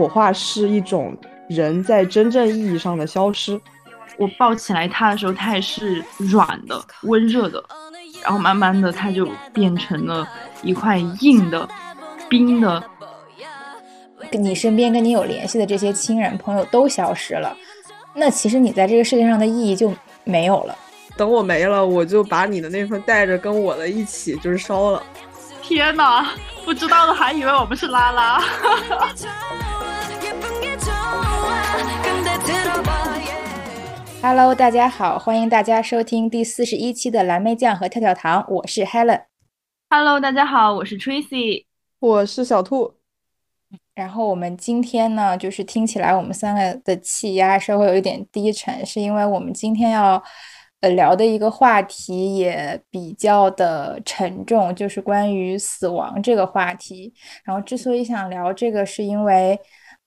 火化是一种人在真正意义上的消失。我抱起来他的时候，他也是软的、温热的，然后慢慢的他就变成了一块硬的、冰的。跟你身边跟你有联系的这些亲人朋友都消失了，那其实你在这个世界上的意义就没有了。等我没了，我就把你的那份带着跟我的一起就是烧了。天哪，不知道的还以为我们是拉拉。Hello，大家好，欢迎大家收听第四十一期的蓝莓酱和跳跳糖，我是 Helen。Hello，大家好，我是 Tracy，我是小兔。然后我们今天呢，就是听起来我们三个的气压稍微有一点低沉，是因为我们今天要呃聊的一个话题也比较的沉重，就是关于死亡这个话题。然后之所以想聊这个，是因为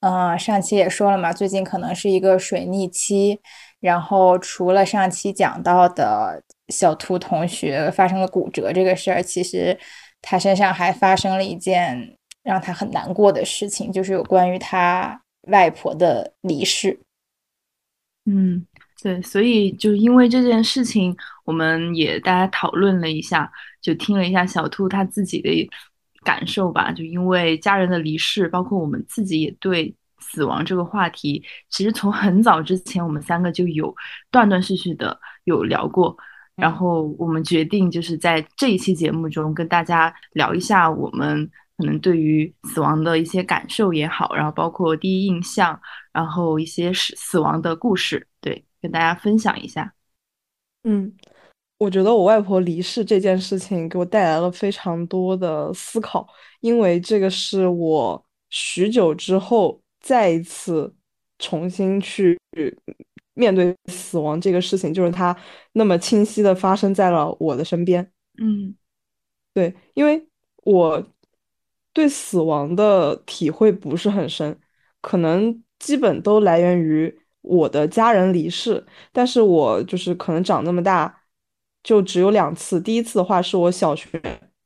呃上期也说了嘛，最近可能是一个水逆期。然后除了上期讲到的小兔同学发生了骨折这个事儿，其实他身上还发生了一件。让他很难过的事情，就是有关于他外婆的离世。嗯，对，所以就因为这件事情，我们也大家讨论了一下，就听了一下小兔他自己的感受吧。就因为家人的离世，包括我们自己也对死亡这个话题，其实从很早之前，我们三个就有断断续续的有聊过。然后我们决定就是在这一期节目中跟大家聊一下我们。可能对于死亡的一些感受也好，然后包括第一印象，然后一些死死亡的故事，对，跟大家分享一下。嗯，我觉得我外婆离世这件事情给我带来了非常多的思考，因为这个是我许久之后再一次重新去面对死亡这个事情，就是它那么清晰的发生在了我的身边。嗯，对，因为我。对死亡的体会不是很深，可能基本都来源于我的家人离世。但是我就是可能长那么大，就只有两次。第一次的话是我小学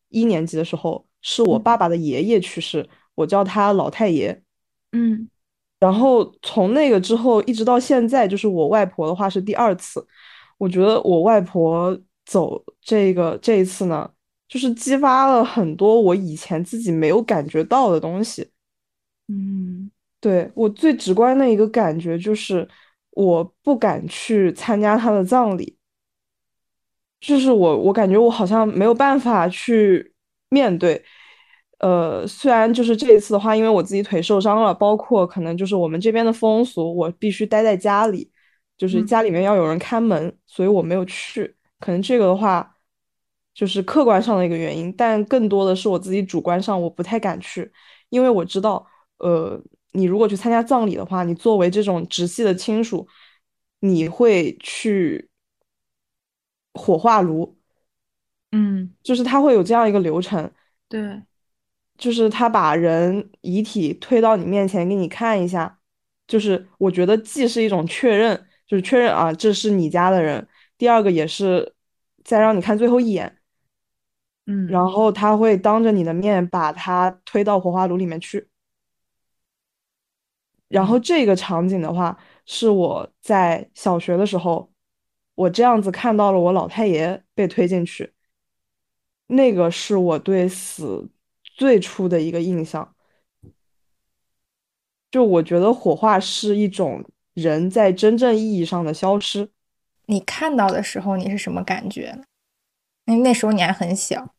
一年级的时候，是我爸爸的爷爷去世，我叫他老太爷。嗯，然后从那个之后一直到现在，就是我外婆的话是第二次。我觉得我外婆走这个这一次呢。就是激发了很多我以前自己没有感觉到的东西，嗯，对我最直观的一个感觉就是我不敢去参加她的葬礼，就是我我感觉我好像没有办法去面对，呃，虽然就是这一次的话，因为我自己腿受伤了，包括可能就是我们这边的风俗，我必须待在家里，就是家里面要有人看门，所以我没有去，可能这个的话。就是客观上的一个原因，但更多的是我自己主观上，我不太敢去，因为我知道，呃，你如果去参加葬礼的话，你作为这种直系的亲属，你会去火化炉，嗯，就是他会有这样一个流程，对，就是他把人遗体推到你面前给你看一下，就是我觉得既是一种确认，就是确认啊这是你家的人，第二个也是再让你看最后一眼。嗯，然后他会当着你的面把他推到火化炉里面去。然后这个场景的话，是我在小学的时候，我这样子看到了我老太爷被推进去。那个是我对死最初的一个印象。就我觉得火化是一种人在真正意义上的消失。你看到的时候，你是什么感觉？因为那时候你还很小。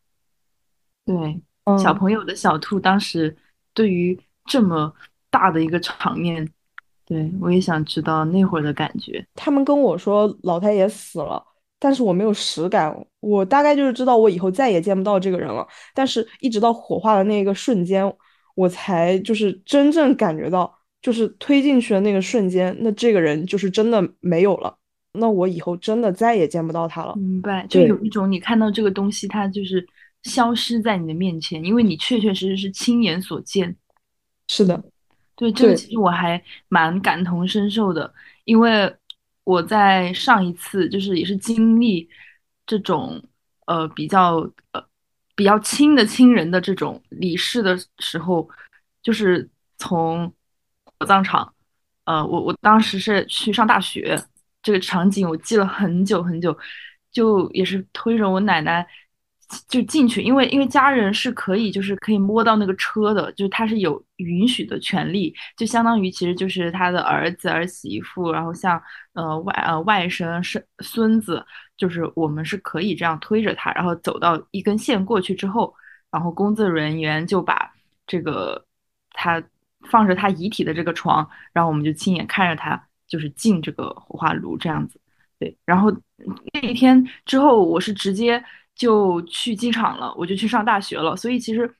对，小朋友的小兔当时对于这么大的一个场面，对我也想知道那会儿的感觉。他们跟我说老太爷死了，但是我没有实感，我大概就是知道我以后再也见不到这个人了。但是一直到火化的那个瞬间，我才就是真正感觉到，就是推进去的那个瞬间，那这个人就是真的没有了，那我以后真的再也见不到他了。明白，就有一种你看到这个东西，它就是。消失在你的面前，因为你确确实实是亲眼所见。是的，对这个其实我还蛮感同身受的，因为我在上一次就是也是经历这种呃比较呃比较亲的亲人的这种离世的时候，就是从火葬场，呃，我我当时是去上大学，这个场景我记了很久很久，就也是推着我奶奶就进去，因为因为家人是可以就是可以摸到那个车的，就是他是有允许的权利，就相当于其实就是他的儿子儿媳妇，然后像呃外呃外甥是孙子，就是我们是可以这样推着他，然后走到一根线过去之后，然后工作人员就把这个他放着他遗体的这个床，然后我们就亲眼看着他就是进这个火化炉这样子，对，然后那一天之后我是直接。就去机场了，我就去上大学了，所以其实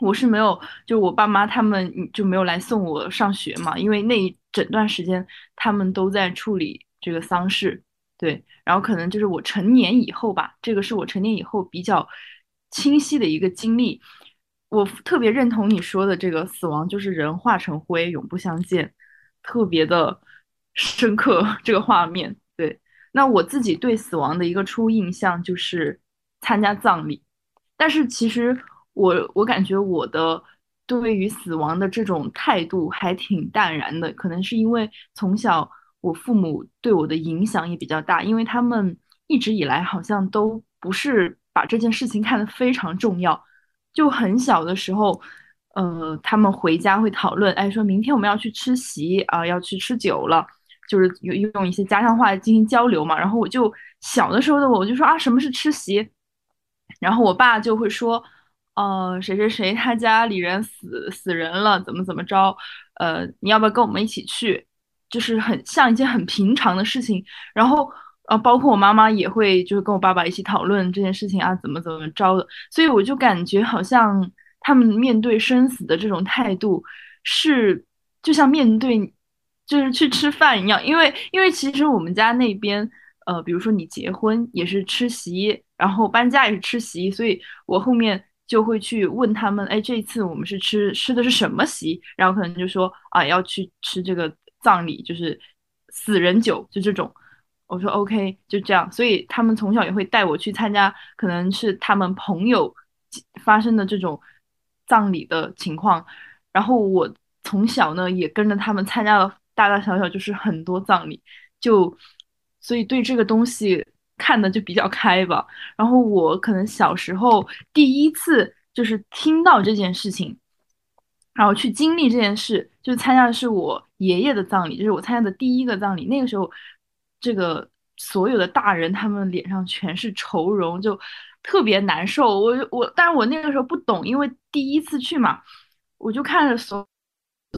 我是没有，就我爸妈他们就没有来送我上学嘛，因为那一整段时间他们都在处理这个丧事，对，然后可能就是我成年以后吧，这个是我成年以后比较清晰的一个经历，我特别认同你说的这个死亡就是人化成灰，永不相见，特别的深刻 这个画面，对，那我自己对死亡的一个初印象就是。参加葬礼，但是其实我我感觉我的对于死亡的这种态度还挺淡然的，可能是因为从小我父母对我的影响也比较大，因为他们一直以来好像都不是把这件事情看得非常重要，就很小的时候，呃，他们回家会讨论，哎，说明天我们要去吃席啊，要去吃酒了，就是用用一些家乡话进行交流嘛，然后我就小的时候的我，我就说啊，什么是吃席？然后我爸就会说，呃，谁谁谁他家里人死死人了，怎么怎么着，呃，你要不要跟我们一起去？就是很像一件很平常的事情。然后，呃，包括我妈妈也会就是跟我爸爸一起讨论这件事情啊，怎么怎么着的。所以我就感觉好像他们面对生死的这种态度是就像面对就是去吃饭一样，因为因为其实我们家那边。呃，比如说你结婚也是吃席，然后搬家也是吃席，所以我后面就会去问他们，哎，这一次我们是吃吃的是什么席？然后可能就说啊，要去吃这个葬礼，就是死人酒，就这种。我说 OK，就这样。所以他们从小也会带我去参加，可能是他们朋友发生的这种葬礼的情况。然后我从小呢也跟着他们参加了大大小小就是很多葬礼，就。所以对这个东西看的就比较开吧。然后我可能小时候第一次就是听到这件事情，然后去经历这件事，就是参加的是我爷爷的葬礼，就是我参加的第一个葬礼。那个时候，这个所有的大人他们脸上全是愁容，就特别难受。我我，但是我那个时候不懂，因为第一次去嘛，我就看着所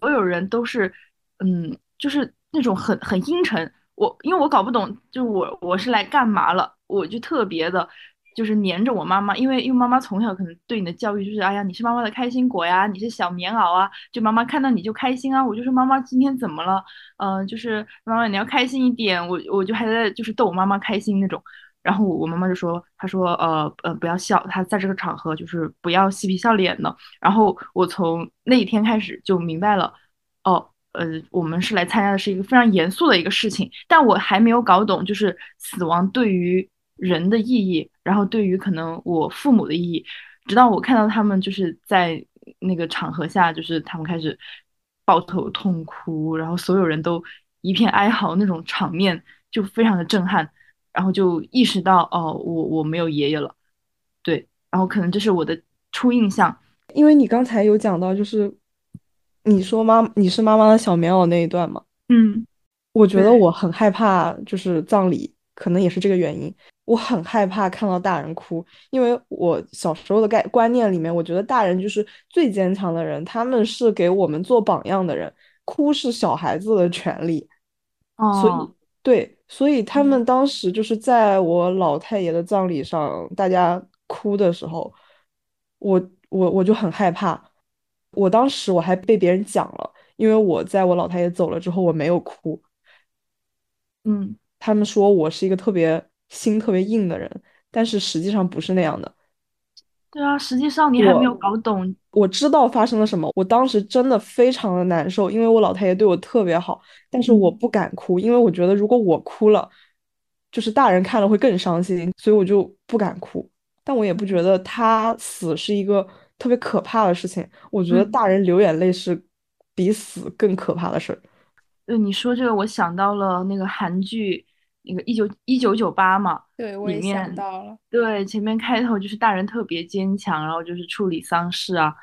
所有人都是，嗯，就是那种很很阴沉。我因为我搞不懂，就我我是来干嘛了，我就特别的，就是黏着我妈妈，因为因为妈妈从小可能对你的教育就是，哎呀，你是妈妈的开心果呀，你是小棉袄啊，就妈妈看到你就开心啊。我就说妈妈今天怎么了？嗯，就是妈妈你要开心一点，我我就还在就是逗我妈妈开心那种。然后我妈妈就说，她说呃呃不要笑，她在这个场合就是不要嬉皮笑脸的。然后我从那一天开始就明白了，哦。呃，我们是来参加的是一个非常严肃的一个事情，但我还没有搞懂，就是死亡对于人的意义，然后对于可能我父母的意义，直到我看到他们就是在那个场合下，就是他们开始抱头痛哭，然后所有人都一片哀嚎那种场面，就非常的震撼，然后就意识到，哦，我我没有爷爷了，对，然后可能这是我的初印象，因为你刚才有讲到，就是。你说妈，你是妈妈的小棉袄那一段吗？嗯，我觉得我很害怕，就是葬礼，可能也是这个原因。我很害怕看到大人哭，因为我小时候的概观念里面，我觉得大人就是最坚强的人，他们是给我们做榜样的人，哭是小孩子的权利。哦，所以对，所以他们当时就是在我老太爷的葬礼上，大家哭的时候，我我我就很害怕。我当时我还被别人讲了，因为我在我老太爷走了之后我没有哭，嗯，他们说我是一个特别心特别硬的人，但是实际上不是那样的。对啊，实际上你还没有搞懂。我知道发生了什么，我当时真的非常的难受，因为我老太爷对我特别好，但是我不敢哭，因为我觉得如果我哭了，就是大人看了会更伤心，所以我就不敢哭。但我也不觉得他死是一个。特别可怕的事情，我觉得大人流眼泪是比死更可怕的事儿。呃，你说这个，我想到了那个韩剧，那个一九一九九八嘛，对，我也想到了。对前面开头就是大人特别坚强，然后就是处理丧事啊，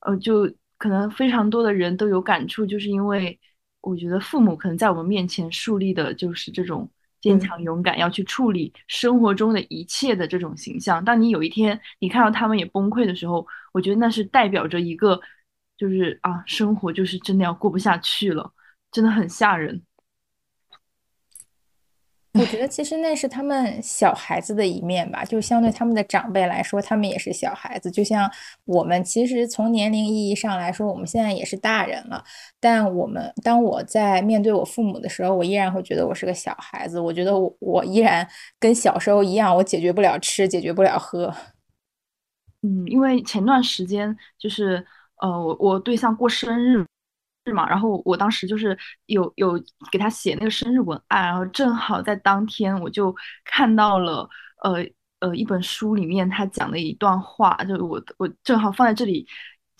呃，就可能非常多的人都有感触，就是因为我觉得父母可能在我们面前树立的就是这种坚强勇敢，要去处理生活中的一切的这种形象。当你有一天你看到他们也崩溃的时候，我觉得那是代表着一个，就是啊，生活就是真的要过不下去了。真的很吓人。我觉得其实那是他们小孩子的一面吧，就相对他们的长辈来说，他们也是小孩子。就像我们其实从年龄意义上来说，我们现在也是大人了。但我们当我在面对我父母的时候，我依然会觉得我是个小孩子。我觉得我我依然跟小时候一样，我解决不了吃，解决不了喝。嗯，因为前段时间就是呃，我我对象过生日。是嘛？然后我当时就是有有给他写那个生日文案，然后正好在当天我就看到了呃呃一本书里面他讲的一段话，就我我正好放在这里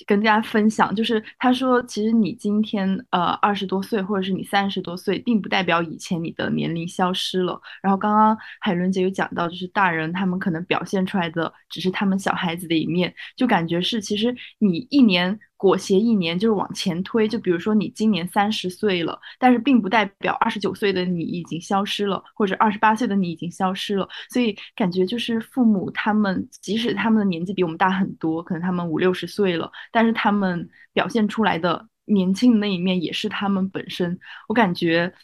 跟大家分享，就是他说其实你今天呃二十多岁或者是你三十多岁，并不代表以前你的年龄消失了。然后刚刚海伦姐有讲到，就是大人他们可能表现出来的只是他们小孩子的一面，就感觉是其实你一年。裹挟一年就是往前推，就比如说你今年三十岁了，但是并不代表二十九岁的你已经消失了，或者二十八岁的你已经消失了。所以感觉就是父母他们，即使他们的年纪比我们大很多，可能他们五六十岁了，但是他们表现出来的年轻的那一面也是他们本身。我感觉，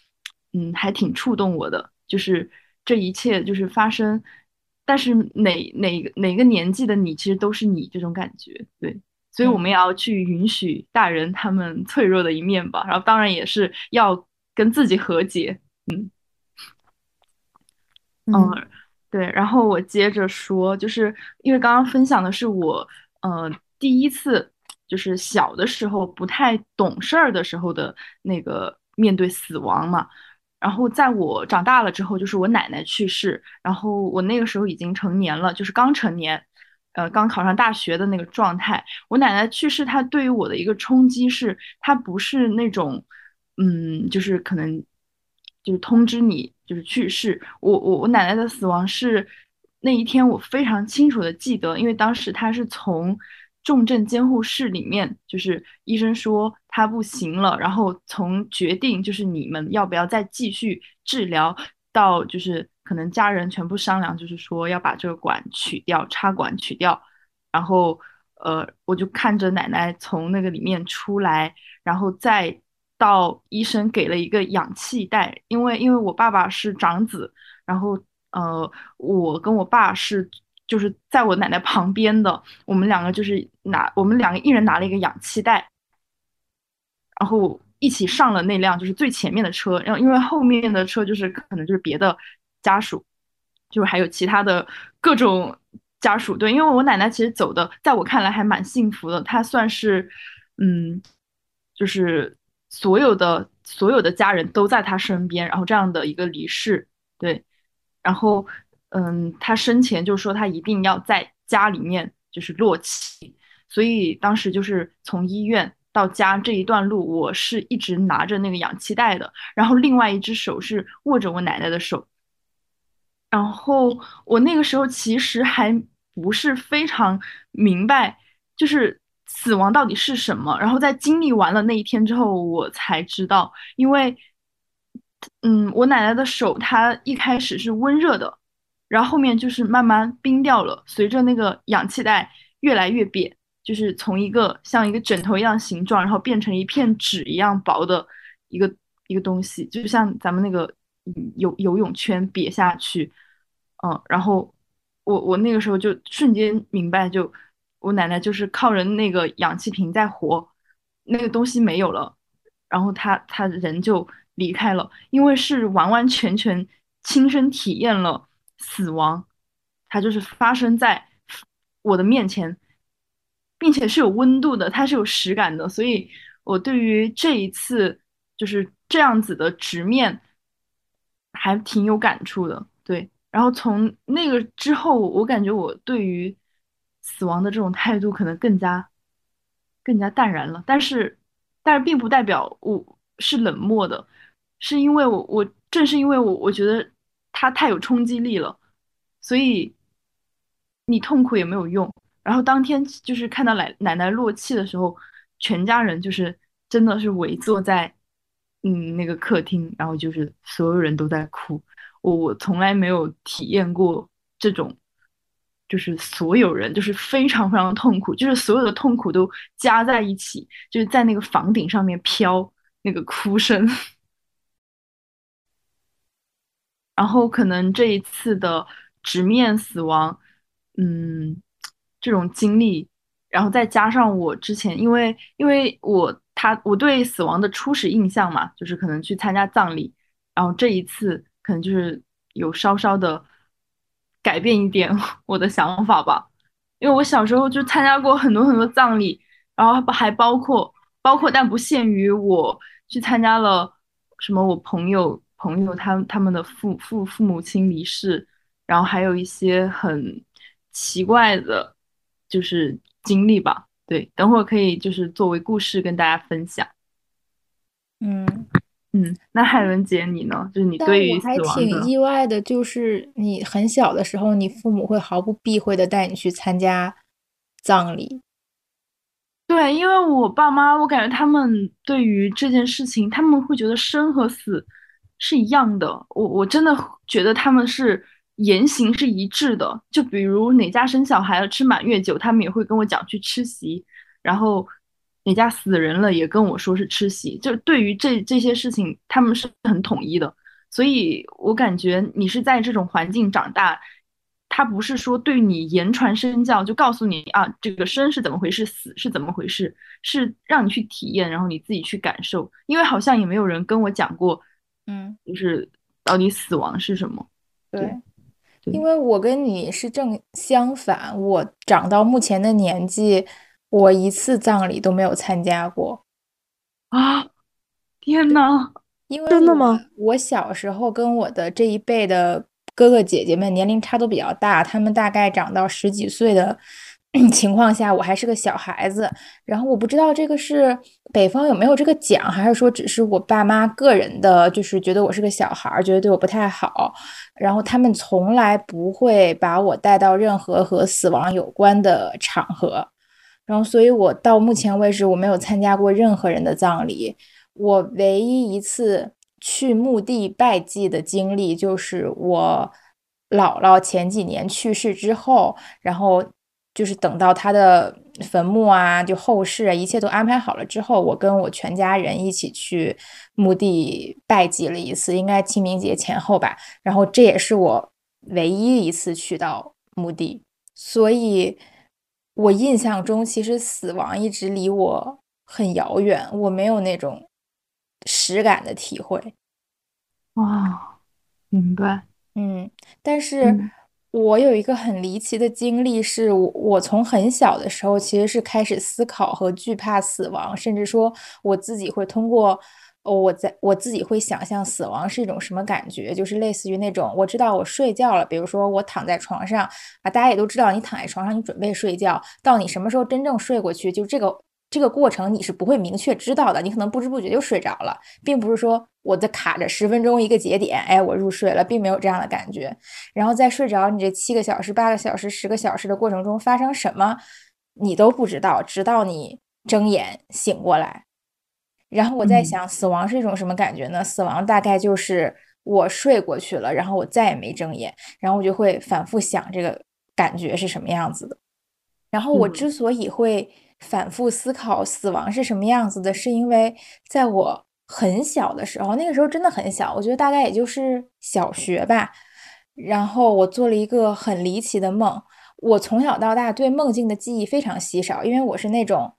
嗯，还挺触动我的，就是这一切就是发生，但是哪哪哪个年纪的你，其实都是你这种感觉，对。所以我们也要去允许大人他们脆弱的一面吧，然后当然也是要跟自己和解，嗯，嗯，对。然后我接着说，就是因为刚刚分享的是我，呃，第一次就是小的时候不太懂事儿的时候的那个面对死亡嘛。然后在我长大了之后，就是我奶奶去世，然后我那个时候已经成年了，就是刚成年。呃，刚考上大学的那个状态，我奶奶去世，她对于我的一个冲击是，她不是那种，嗯，就是可能，就是通知你就是去世。我我我奶奶的死亡是那一天我非常清楚的记得，因为当时她是从重症监护室里面，就是医生说她不行了，然后从决定就是你们要不要再继续治疗。到就是可能家人全部商量，就是说要把这个管取掉，插管取掉，然后呃，我就看着奶奶从那个里面出来，然后再到医生给了一个氧气袋，因为因为我爸爸是长子，然后呃，我跟我爸是就是在我奶奶旁边的，我们两个就是拿我们两个一人拿了一个氧气袋，然后。一起上了那辆就是最前面的车，然后因为后面的车就是可能就是别的家属，就是还有其他的各种家属。对，因为我奶奶其实走的，在我看来还蛮幸福的，她算是，嗯，就是所有的所有的家人都在她身边，然后这样的一个离世，对，然后嗯，她生前就说她一定要在家里面就是落气，所以当时就是从医院。到家这一段路，我是一直拿着那个氧气袋的，然后另外一只手是握着我奶奶的手。然后我那个时候其实还不是非常明白，就是死亡到底是什么。然后在经历完了那一天之后，我才知道，因为，嗯，我奶奶的手她一开始是温热的，然后后面就是慢慢冰掉了，随着那个氧气袋越来越扁。就是从一个像一个枕头一样形状，然后变成一片纸一样薄的一个一个东西，就像咱们那个游游泳圈瘪下去，嗯，然后我我那个时候就瞬间明白，就我奶奶就是靠着那个氧气瓶在活，那个东西没有了，然后她她人就离开了，因为是完完全全亲身体验了死亡，它就是发生在我的面前。并且是有温度的，它是有实感的，所以我对于这一次就是这样子的直面还挺有感触的。对，然后从那个之后，我感觉我对于死亡的这种态度可能更加更加淡然了。但是，但是并不代表我是冷漠的，是因为我我正是因为我我觉得他太有冲击力了，所以你痛苦也没有用。然后当天就是看到奶奶奶落气的时候，全家人就是真的是围坐在嗯那个客厅，然后就是所有人都在哭。我我从来没有体验过这种，就是所有人就是非常非常痛苦，就是所有的痛苦都加在一起，就是在那个房顶上面飘那个哭声。然后可能这一次的直面死亡，嗯。这种经历，然后再加上我之前，因为因为我他我对死亡的初始印象嘛，就是可能去参加葬礼，然后这一次可能就是有稍稍的改变一点 我的想法吧，因为我小时候就参加过很多很多葬礼，然后还包括包括但不限于我去参加了什么我朋友朋友他他们的父父父母亲离世，然后还有一些很奇怪的。就是经历吧，对，等会儿可以就是作为故事跟大家分享。嗯嗯，那海伦姐你呢？就是你对于我还挺意外的，就是你很小的时候，你父母会毫不避讳的带你去参加葬礼。对，因为我爸妈，我感觉他们对于这件事情，他们会觉得生和死是一样的。我我真的觉得他们是。言行是一致的，就比如哪家生小孩了吃满月酒，他们也会跟我讲去吃席；然后哪家死人了也跟我说是吃席。就对于这这些事情，他们是很统一的。所以我感觉你是在这种环境长大，他不是说对你言传身教，就告诉你啊这个生是怎么回事，死是怎么回事，是让你去体验，然后你自己去感受。因为好像也没有人跟我讲过，嗯，就是到底死亡是什么。对。因为我跟你是正相反，我长到目前的年纪，我一次葬礼都没有参加过啊！天呐，因为真的吗？我小时候跟我的这一辈的哥哥姐姐们年龄差都比较大，他们大概长到十几岁的。情况下，我还是个小孩子，然后我不知道这个是北方有没有这个奖，还是说只是我爸妈个人的，就是觉得我是个小孩，觉得对我不太好，然后他们从来不会把我带到任何和死亡有关的场合，然后所以我到目前为止我没有参加过任何人的葬礼，我唯一一次去墓地拜祭的经历就是我姥姥前几年去世之后，然后。就是等到他的坟墓啊，就后事啊，一切都安排好了之后，我跟我全家人一起去墓地拜祭了一次，应该清明节前后吧。然后这也是我唯一一次去到墓地，所以我印象中其实死亡一直离我很遥远，我没有那种实感的体会。哇，明白，嗯，但是。我有一个很离奇的经历，是我我从很小的时候其实是开始思考和惧怕死亡，甚至说我自己会通过，我在我自己会想象死亡是一种什么感觉，就是类似于那种我知道我睡觉了，比如说我躺在床上啊，大家也都知道你躺在床上你准备睡觉，到你什么时候真正睡过去，就这个。这个过程你是不会明确知道的，你可能不知不觉就睡着了，并不是说我在卡着十分钟一个节点，哎，我入睡了，并没有这样的感觉。然后在睡着你这七个小时、八个小时、十个小时的过程中发生什么，你都不知道，直到你睁眼醒过来。然后我在想，死亡是一种什么感觉呢？死亡大概就是我睡过去了，然后我再也没睁眼，然后我就会反复想这个感觉是什么样子的。然后我之所以会。反复思考死亡是什么样子的，是因为在我很小的时候，那个时候真的很小，我觉得大概也就是小学吧。然后我做了一个很离奇的梦。我从小到大对梦境的记忆非常稀少，因为我是那种，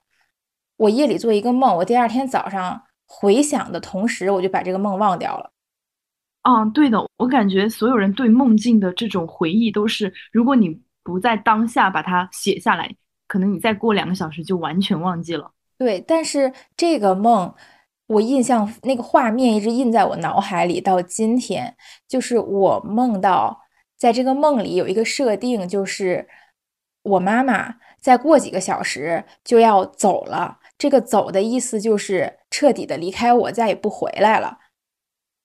我夜里做一个梦，我第二天早上回想的同时，我就把这个梦忘掉了。嗯，对的，我感觉所有人对梦境的这种回忆都是，如果你不在当下把它写下来。可能你再过两个小时就完全忘记了。对，但是这个梦，我印象那个画面一直印在我脑海里，到今天，就是我梦到，在这个梦里有一个设定，就是我妈妈再过几个小时就要走了。这个走的意思就是彻底的离开我，再也不回来了。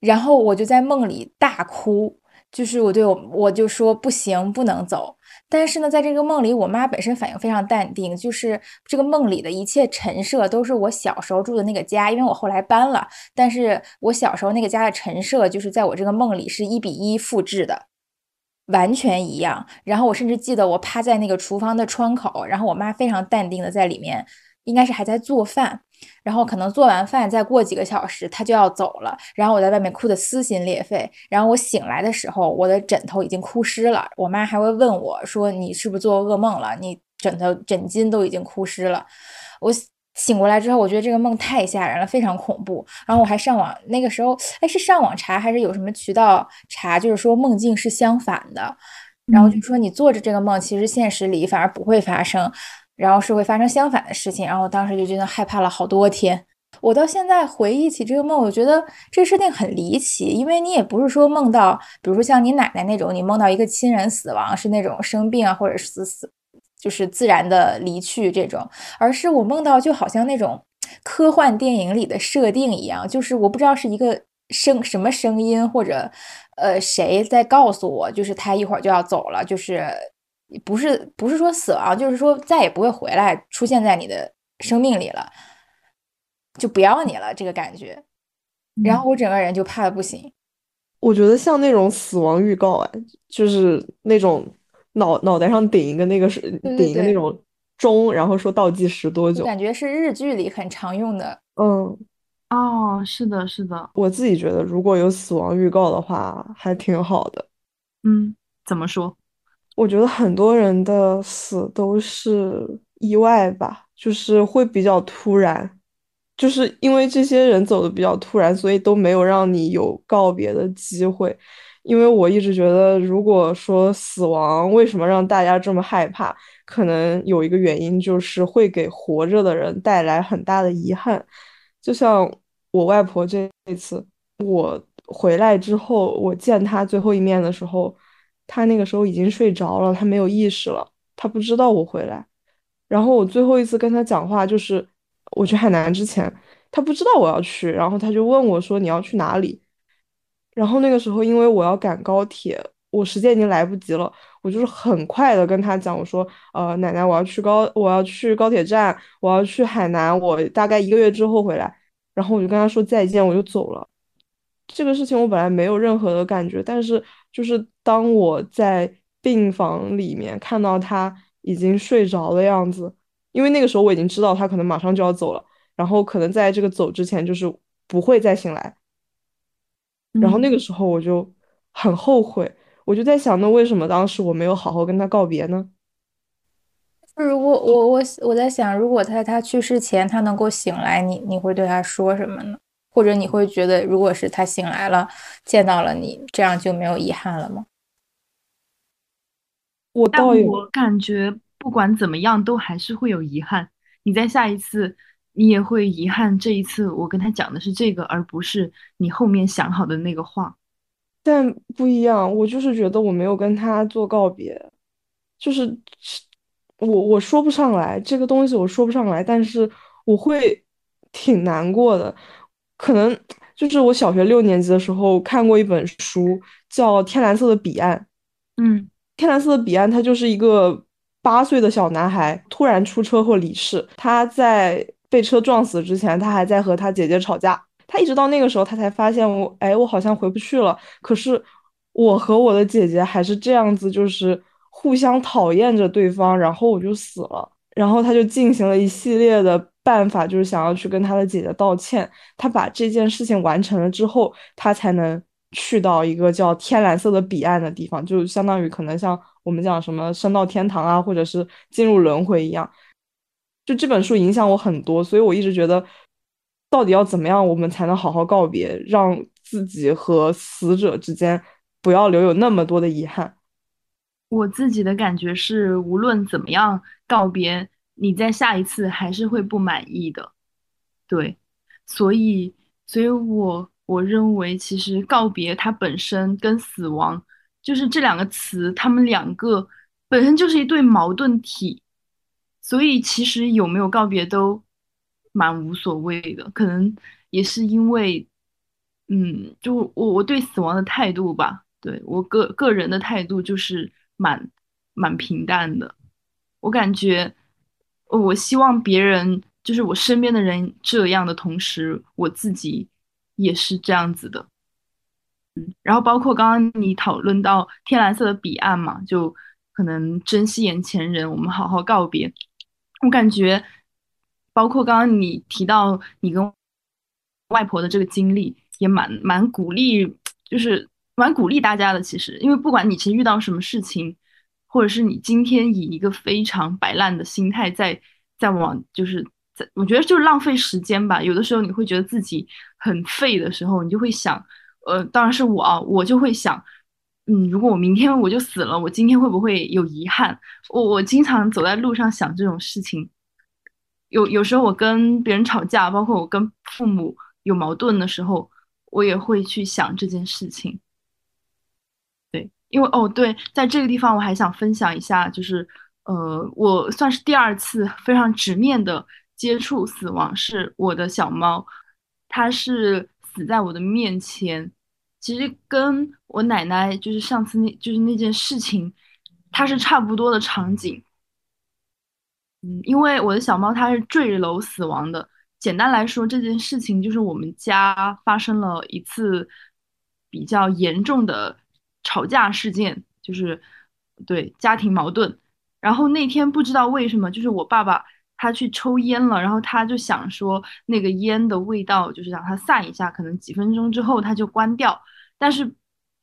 然后我就在梦里大哭，就是我对我我就说不行，不能走。但是呢，在这个梦里，我妈本身反应非常淡定，就是这个梦里的一切陈设都是我小时候住的那个家，因为我后来搬了，但是我小时候那个家的陈设就是在我这个梦里是一比一复制的，完全一样。然后我甚至记得我趴在那个厨房的窗口，然后我妈非常淡定的在里面，应该是还在做饭。然后可能做完饭再过几个小时，他就要走了。然后我在外面哭得撕心裂肺。然后我醒来的时候，我的枕头已经哭湿了。我妈还会问我说：“你是不是做噩梦了？你枕头枕巾都已经哭湿了。”我醒过来之后，我觉得这个梦太吓人了，非常恐怖。然后我还上网，那个时候哎是上网查还是有什么渠道查？就是说梦境是相反的，然后就说你做着这个梦，其实现实里反而不会发生。然后是会发生相反的事情，然后我当时就真的害怕了好多天。我到现在回忆起这个梦，我觉得这个设定很离奇，因为你也不是说梦到，比如说像你奶奶那种，你梦到一个亲人死亡是那种生病啊，或者是死，就是自然的离去这种，而是我梦到就好像那种科幻电影里的设定一样，就是我不知道是一个声什么声音，或者呃谁在告诉我，就是他一会儿就要走了，就是。不是不是说死亡，就是说再也不会回来出现在你的生命里了，就不要你了这个感觉。然后我整个人就怕的不行。我觉得像那种死亡预告啊，就是那种脑脑袋上顶一个那个是顶一个那种钟，然后说倒计时多久，感觉是日剧里很常用的。嗯，哦，是的，是的。我自己觉得如果有死亡预告的话，还挺好的。嗯，怎么说？我觉得很多人的死都是意外吧，就是会比较突然，就是因为这些人走的比较突然，所以都没有让你有告别的机会。因为我一直觉得，如果说死亡为什么让大家这么害怕，可能有一个原因就是会给活着的人带来很大的遗憾。就像我外婆这一次，我回来之后，我见她最后一面的时候。他那个时候已经睡着了，他没有意识了，他不知道我回来。然后我最后一次跟他讲话，就是我去海南之前，他不知道我要去，然后他就问我说：“你要去哪里？”然后那个时候因为我要赶高铁，我时间已经来不及了，我就是很快的跟他讲，我说：“呃，奶奶，我要去高，我要去高铁站，我要去海南，我大概一个月之后回来。”然后我就跟他说再见，我就走了。这个事情我本来没有任何的感觉，但是。就是当我在病房里面看到他已经睡着的样子，因为那个时候我已经知道他可能马上就要走了，然后可能在这个走之前就是不会再醒来，然后那个时候我就很后悔，我就在想，那为什么当时我没有好好跟他告别呢？如果我我我在想，如果在他去世前他能够醒来，你你会对他说什么呢？或者你会觉得，如果是他醒来了，见到了你，这样就没有遗憾了吗？我倒有，我感觉不管怎么样，都还是会有遗憾。你在下一次，你也会遗憾这一次我跟他讲的是这个，而不是你后面想好的那个话。但不一样，我就是觉得我没有跟他做告别，就是我我说不上来这个东西，我说不上来，但是我会挺难过的。可能就是我小学六年级的时候看过一本书，叫《天蓝色的彼岸》。嗯，《天蓝色的彼岸》它就是一个八岁的小男孩突然出车祸离世。他在被车撞死之前，他还在和他姐姐吵架。他一直到那个时候，他才发现我，哎，我好像回不去了。可是我和我的姐姐还是这样子，就是互相讨厌着对方，然后我就死了。然后他就进行了一系列的。办法就是想要去跟他的姐姐道歉。他把这件事情完成了之后，他才能去到一个叫天蓝色的彼岸的地方，就相当于可能像我们讲什么升到天堂啊，或者是进入轮回一样。就这本书影响我很多，所以我一直觉得，到底要怎么样我们才能好好告别，让自己和死者之间不要留有那么多的遗憾。我自己的感觉是，无论怎么样告别。你在下一次还是会不满意的，对，所以，所以我我认为，其实告别它本身跟死亡，就是这两个词，他们两个本身就是一对矛盾体，所以其实有没有告别都蛮无所谓的，可能也是因为，嗯，就我我对死亡的态度吧，对我个个人的态度就是蛮蛮平淡的。我感觉，我希望别人就是我身边的人这样的同时，我自己也是这样子的。嗯，然后包括刚刚你讨论到天蓝色的彼岸嘛，就可能珍惜眼前人，我们好好告别。我感觉，包括刚刚你提到你跟外婆的这个经历，也蛮蛮鼓励，就是蛮鼓励大家的。其实，因为不管你其实遇到什么事情，或者是你今天以一个非常摆烂的心态在在往，就是在我觉得就是浪费时间吧。有的时候你会觉得自己很废的时候，你就会想。呃，当然是我啊，我就会想，嗯，如果我明天我就死了，我今天会不会有遗憾？我我经常走在路上想这种事情。有有时候我跟别人吵架，包括我跟父母有矛盾的时候，我也会去想这件事情。因为哦，对，在这个地方我还想分享一下，就是呃，我算是第二次非常直面的接触死亡，是我的小猫，它是死在我的面前。其实跟我奶奶就是上次那就是那件事情，它是差不多的场景。嗯，因为我的小猫它是坠楼死亡的。简单来说，这件事情就是我们家发生了一次比较严重的吵架事件，就是对家庭矛盾。然后那天不知道为什么，就是我爸爸他去抽烟了，然后他就想说那个烟的味道就是让它散一下，可能几分钟之后它就关掉。但是，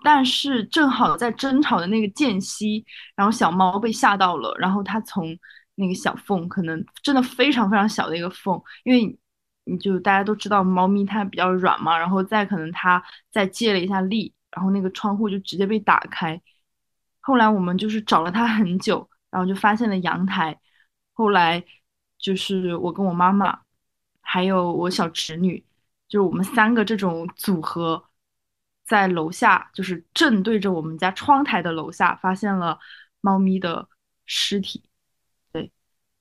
但是正好在争吵的那个间隙，然后小猫被吓到了，然后它从那个小缝，可能真的非常非常小的一个缝，因为你就大家都知道猫咪它比较软嘛，然后再可能它再借了一下力，然后那个窗户就直接被打开。后来我们就是找了它很久，然后就发现了阳台。后来就是我跟我妈妈，还有我小侄女，就是我们三个这种组合。在楼下，就是正对着我们家窗台的楼下，发现了猫咪的尸体。对，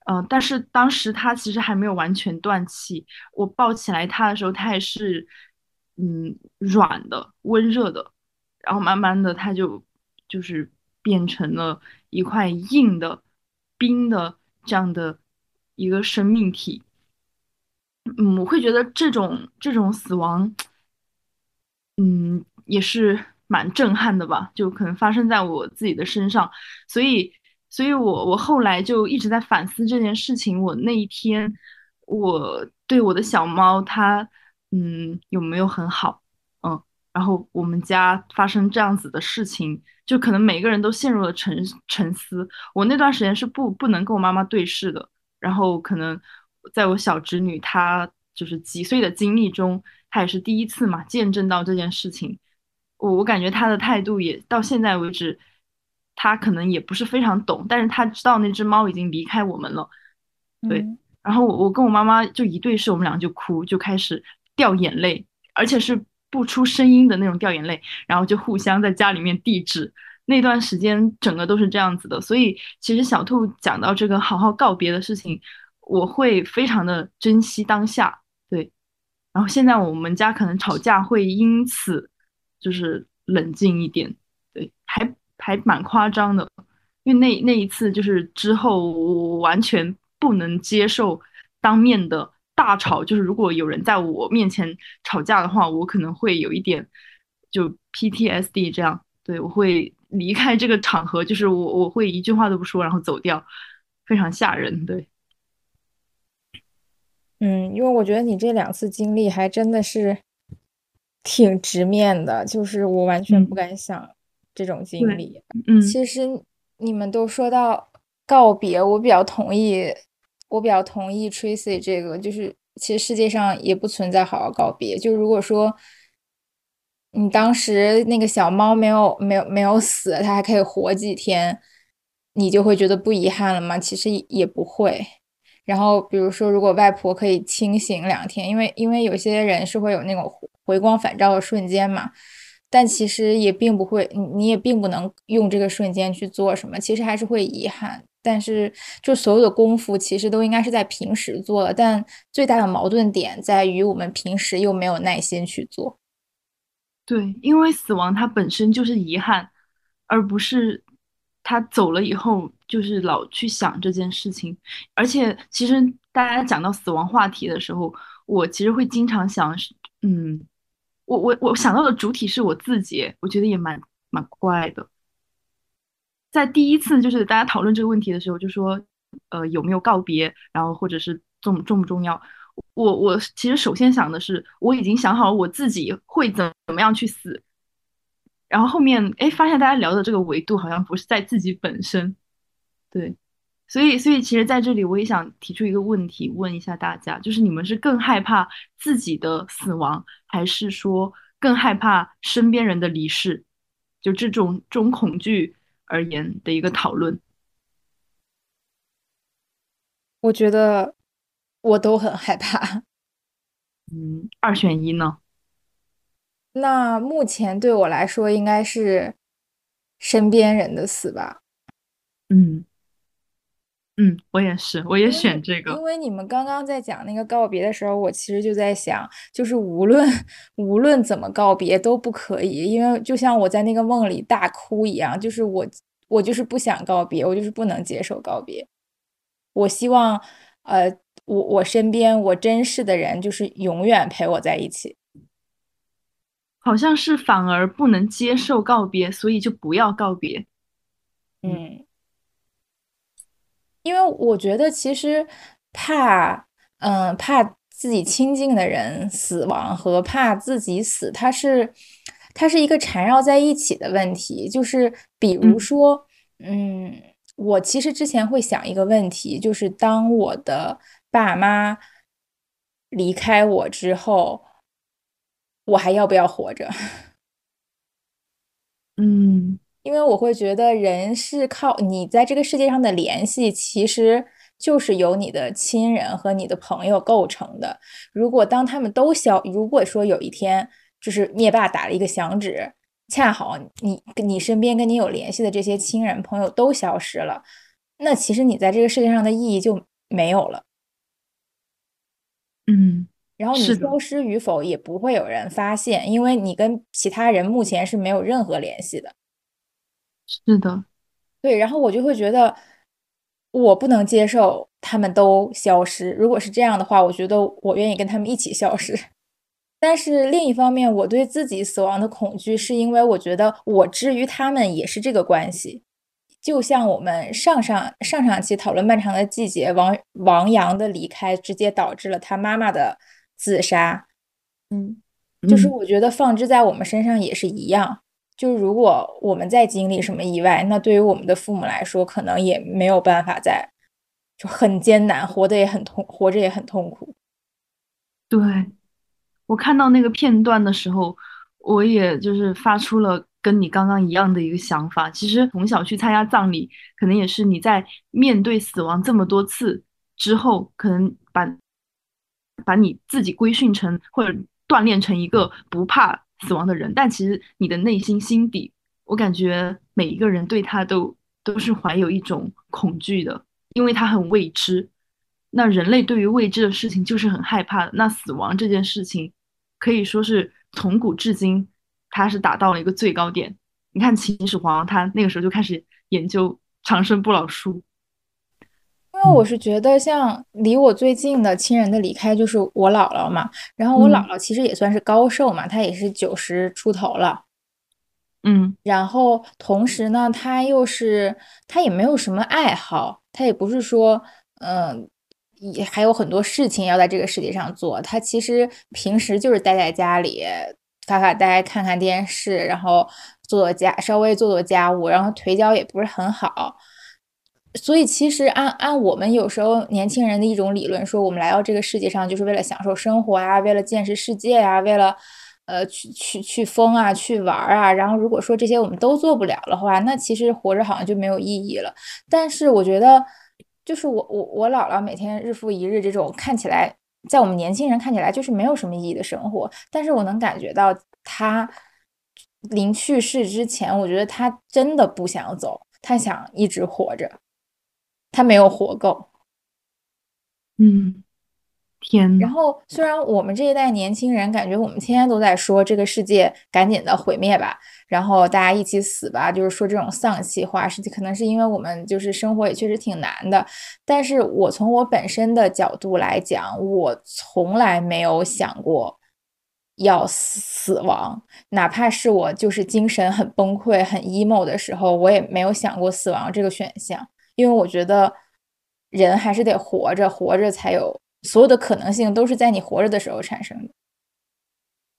嗯，但是当时它其实还没有完全断气。我抱起来它的时候，它还是，嗯，软的、温热的。然后慢慢的，它就就是变成了一块硬的、冰的这样的一个生命体。嗯，我会觉得这种这种死亡，嗯。也是蛮震撼的吧，就可能发生在我自己的身上，所以，所以我我后来就一直在反思这件事情。我那一天，我对我的小猫，它，嗯，有没有很好，然后我们家发生这样子的事情，就可能每个人都陷入了沉沉思。我那段时间是不不能跟我妈妈对视的，然后可能在我小侄女她就是几岁的经历中，她也是第一次嘛，见证到这件事情。我我感觉她的态度也到现在为止，她可能也不是非常懂，但是她知道那只猫已经离开我们了，对。然后我我跟我妈妈就一对视，我们俩就哭，就开始掉眼泪，而且是不出声音的那种掉眼泪，然后就互相在家里面递纸。那段时间整个都是这样子的，所以其实小兔讲到这个好好告别的事情，我会非常的珍惜当下，对。然后现在我们家可能吵架会因此。就是冷静一点，对，还还蛮夸张的，因为那那一次就是之后我完全不能接受当面的大吵，就是如果有人在我面前吵架的话，我可能会有一点就 PTSD 这样，对我会离开这个场合，就是我我会一句话都不说，然后走掉，非常吓人，对。嗯，因为我觉得你这两次经历还真的是。挺直面的，就是我完全不敢想这种经历。嗯，其实你们都说到告别，我比较同意，我比较同意 Tracy 这个，就是其实世界上也不存在好好告别。就如果说你当时那个小猫没有没有没有死，它还可以活几天，你就会觉得不遗憾了吗？其实也不会。然后比如说，如果外婆可以清醒两天，因为因为有些人是会有那种。回光返照的瞬间嘛，但其实也并不会，你你也并不能用这个瞬间去做什么，其实还是会遗憾。但是就所有的功夫其实都应该是在平时做的，但最大的矛盾点在于我们平时又没有耐心去做。对，因为死亡它本身就是遗憾，而不是他走了以后就是老去想这件事情。而且其实大家讲到死亡话题的时候，我其实会经常想，嗯，我我我想到的主体是我自己，我觉得也蛮蛮怪的。在第一次就是大家讨论这个问题的时候，就说，呃，有没有告别，然后或者是重重不重要？我我其实首先想的是，我已经想好了我自己会怎怎么样去死，然后后面哎发现大家聊的这个维度好像不是在自己本身，对，所以所以其实在这里我也想提出一个问题，问一下大家，就是你们是更害怕自己的死亡，还是说更害怕身边人的离世？就这种这种恐惧。而言的一个讨论，我觉得我都很害怕。嗯，二选一呢？那目前对我来说，应该是身边人的死吧。嗯嗯，我也是，我也选这个。因为你们刚刚在讲那个告别的时候，我其实就在想，就是无论无论怎么告别都不可以，因为就像我在那个梦里大哭一样，就是我。我就是不想告别，我就是不能接受告别。我希望，呃，我我身边我珍视的人就是永远陪我在一起。好像是反而不能接受告别，所以就不要告别。嗯，因为我觉得其实怕，嗯，怕自己亲近的人死亡和怕自己死，它是。它是一个缠绕在一起的问题，就是比如说，嗯，我其实之前会想一个问题，就是当我的爸妈离开我之后，我还要不要活着？嗯，因为我会觉得人是靠你在这个世界上的联系，其实就是由你的亲人和你的朋友构成的。如果当他们都消，如果说有一天。就是灭霸打了一个响指，恰好你你身边跟你有联系的这些亲人朋友都消失了，那其实你在这个世界上的意义就没有了。嗯，然后你消失与否也不会有人发现，因为你跟其他人目前是没有任何联系的。是的，对，然后我就会觉得我不能接受他们都消失。如果是这样的话，我觉得我愿意跟他们一起消失。但是另一方面，我对自己死亡的恐惧，是因为我觉得我之于他们也是这个关系。就像我们上上上上期讨论漫长的季节，王王阳的离开直接导致了他妈妈的自杀。嗯，就是我觉得放置在我们身上也是一样。就如果我们在经历什么意外，那对于我们的父母来说，可能也没有办法在，就很艰难，活得也很痛，活着也很痛苦。对。我看到那个片段的时候，我也就是发出了跟你刚刚一样的一个想法。其实从小去参加葬礼，可能也是你在面对死亡这么多次之后，可能把把你自己规训成或者锻炼成一个不怕死亡的人。但其实你的内心心底，我感觉每一个人对他都都是怀有一种恐惧的，因为他很未知。那人类对于未知的事情就是很害怕的。那死亡这件事情。可以说是从古至今，他是达到了一个最高点。你看秦始皇，他那个时候就开始研究长生不老术。因为我是觉得，像离我最近的亲人的离开，就是我姥姥嘛。然后我姥姥其实也算是高寿嘛，她也是九十出头了。嗯，然后同时呢，她又是她也没有什么爱好，她也不是说，嗯。也还有很多事情要在这个世界上做。她其实平时就是待在家里发发呆、看看电视，然后做做家，稍微做做家务，然后腿脚也不是很好。所以其实按按我们有时候年轻人的一种理论说，我们来到这个世界上就是为了享受生活啊，为了见识世界啊，为了呃去去去疯啊，去玩啊。然后如果说这些我们都做不了的话，那其实活着好像就没有意义了。但是我觉得。就是我我我姥姥每天日复一日这种看起来，在我们年轻人看起来就是没有什么意义的生活，但是我能感觉到她临去世之前，我觉得她真的不想走，她想一直活着。他没有活够。嗯，天呐。然后，虽然我们这一代年轻人感觉我们天天都在说这个世界赶紧的毁灭吧，然后大家一起死吧，就是说这种丧气话，实际可能是因为我们就是生活也确实挺难的。但是我从我本身的角度来讲，我从来没有想过要死亡，哪怕是我就是精神很崩溃、很 emo 的时候，我也没有想过死亡这个选项，因为我觉得人还是得活着，活着才有。所有的可能性都是在你活着的时候产生的，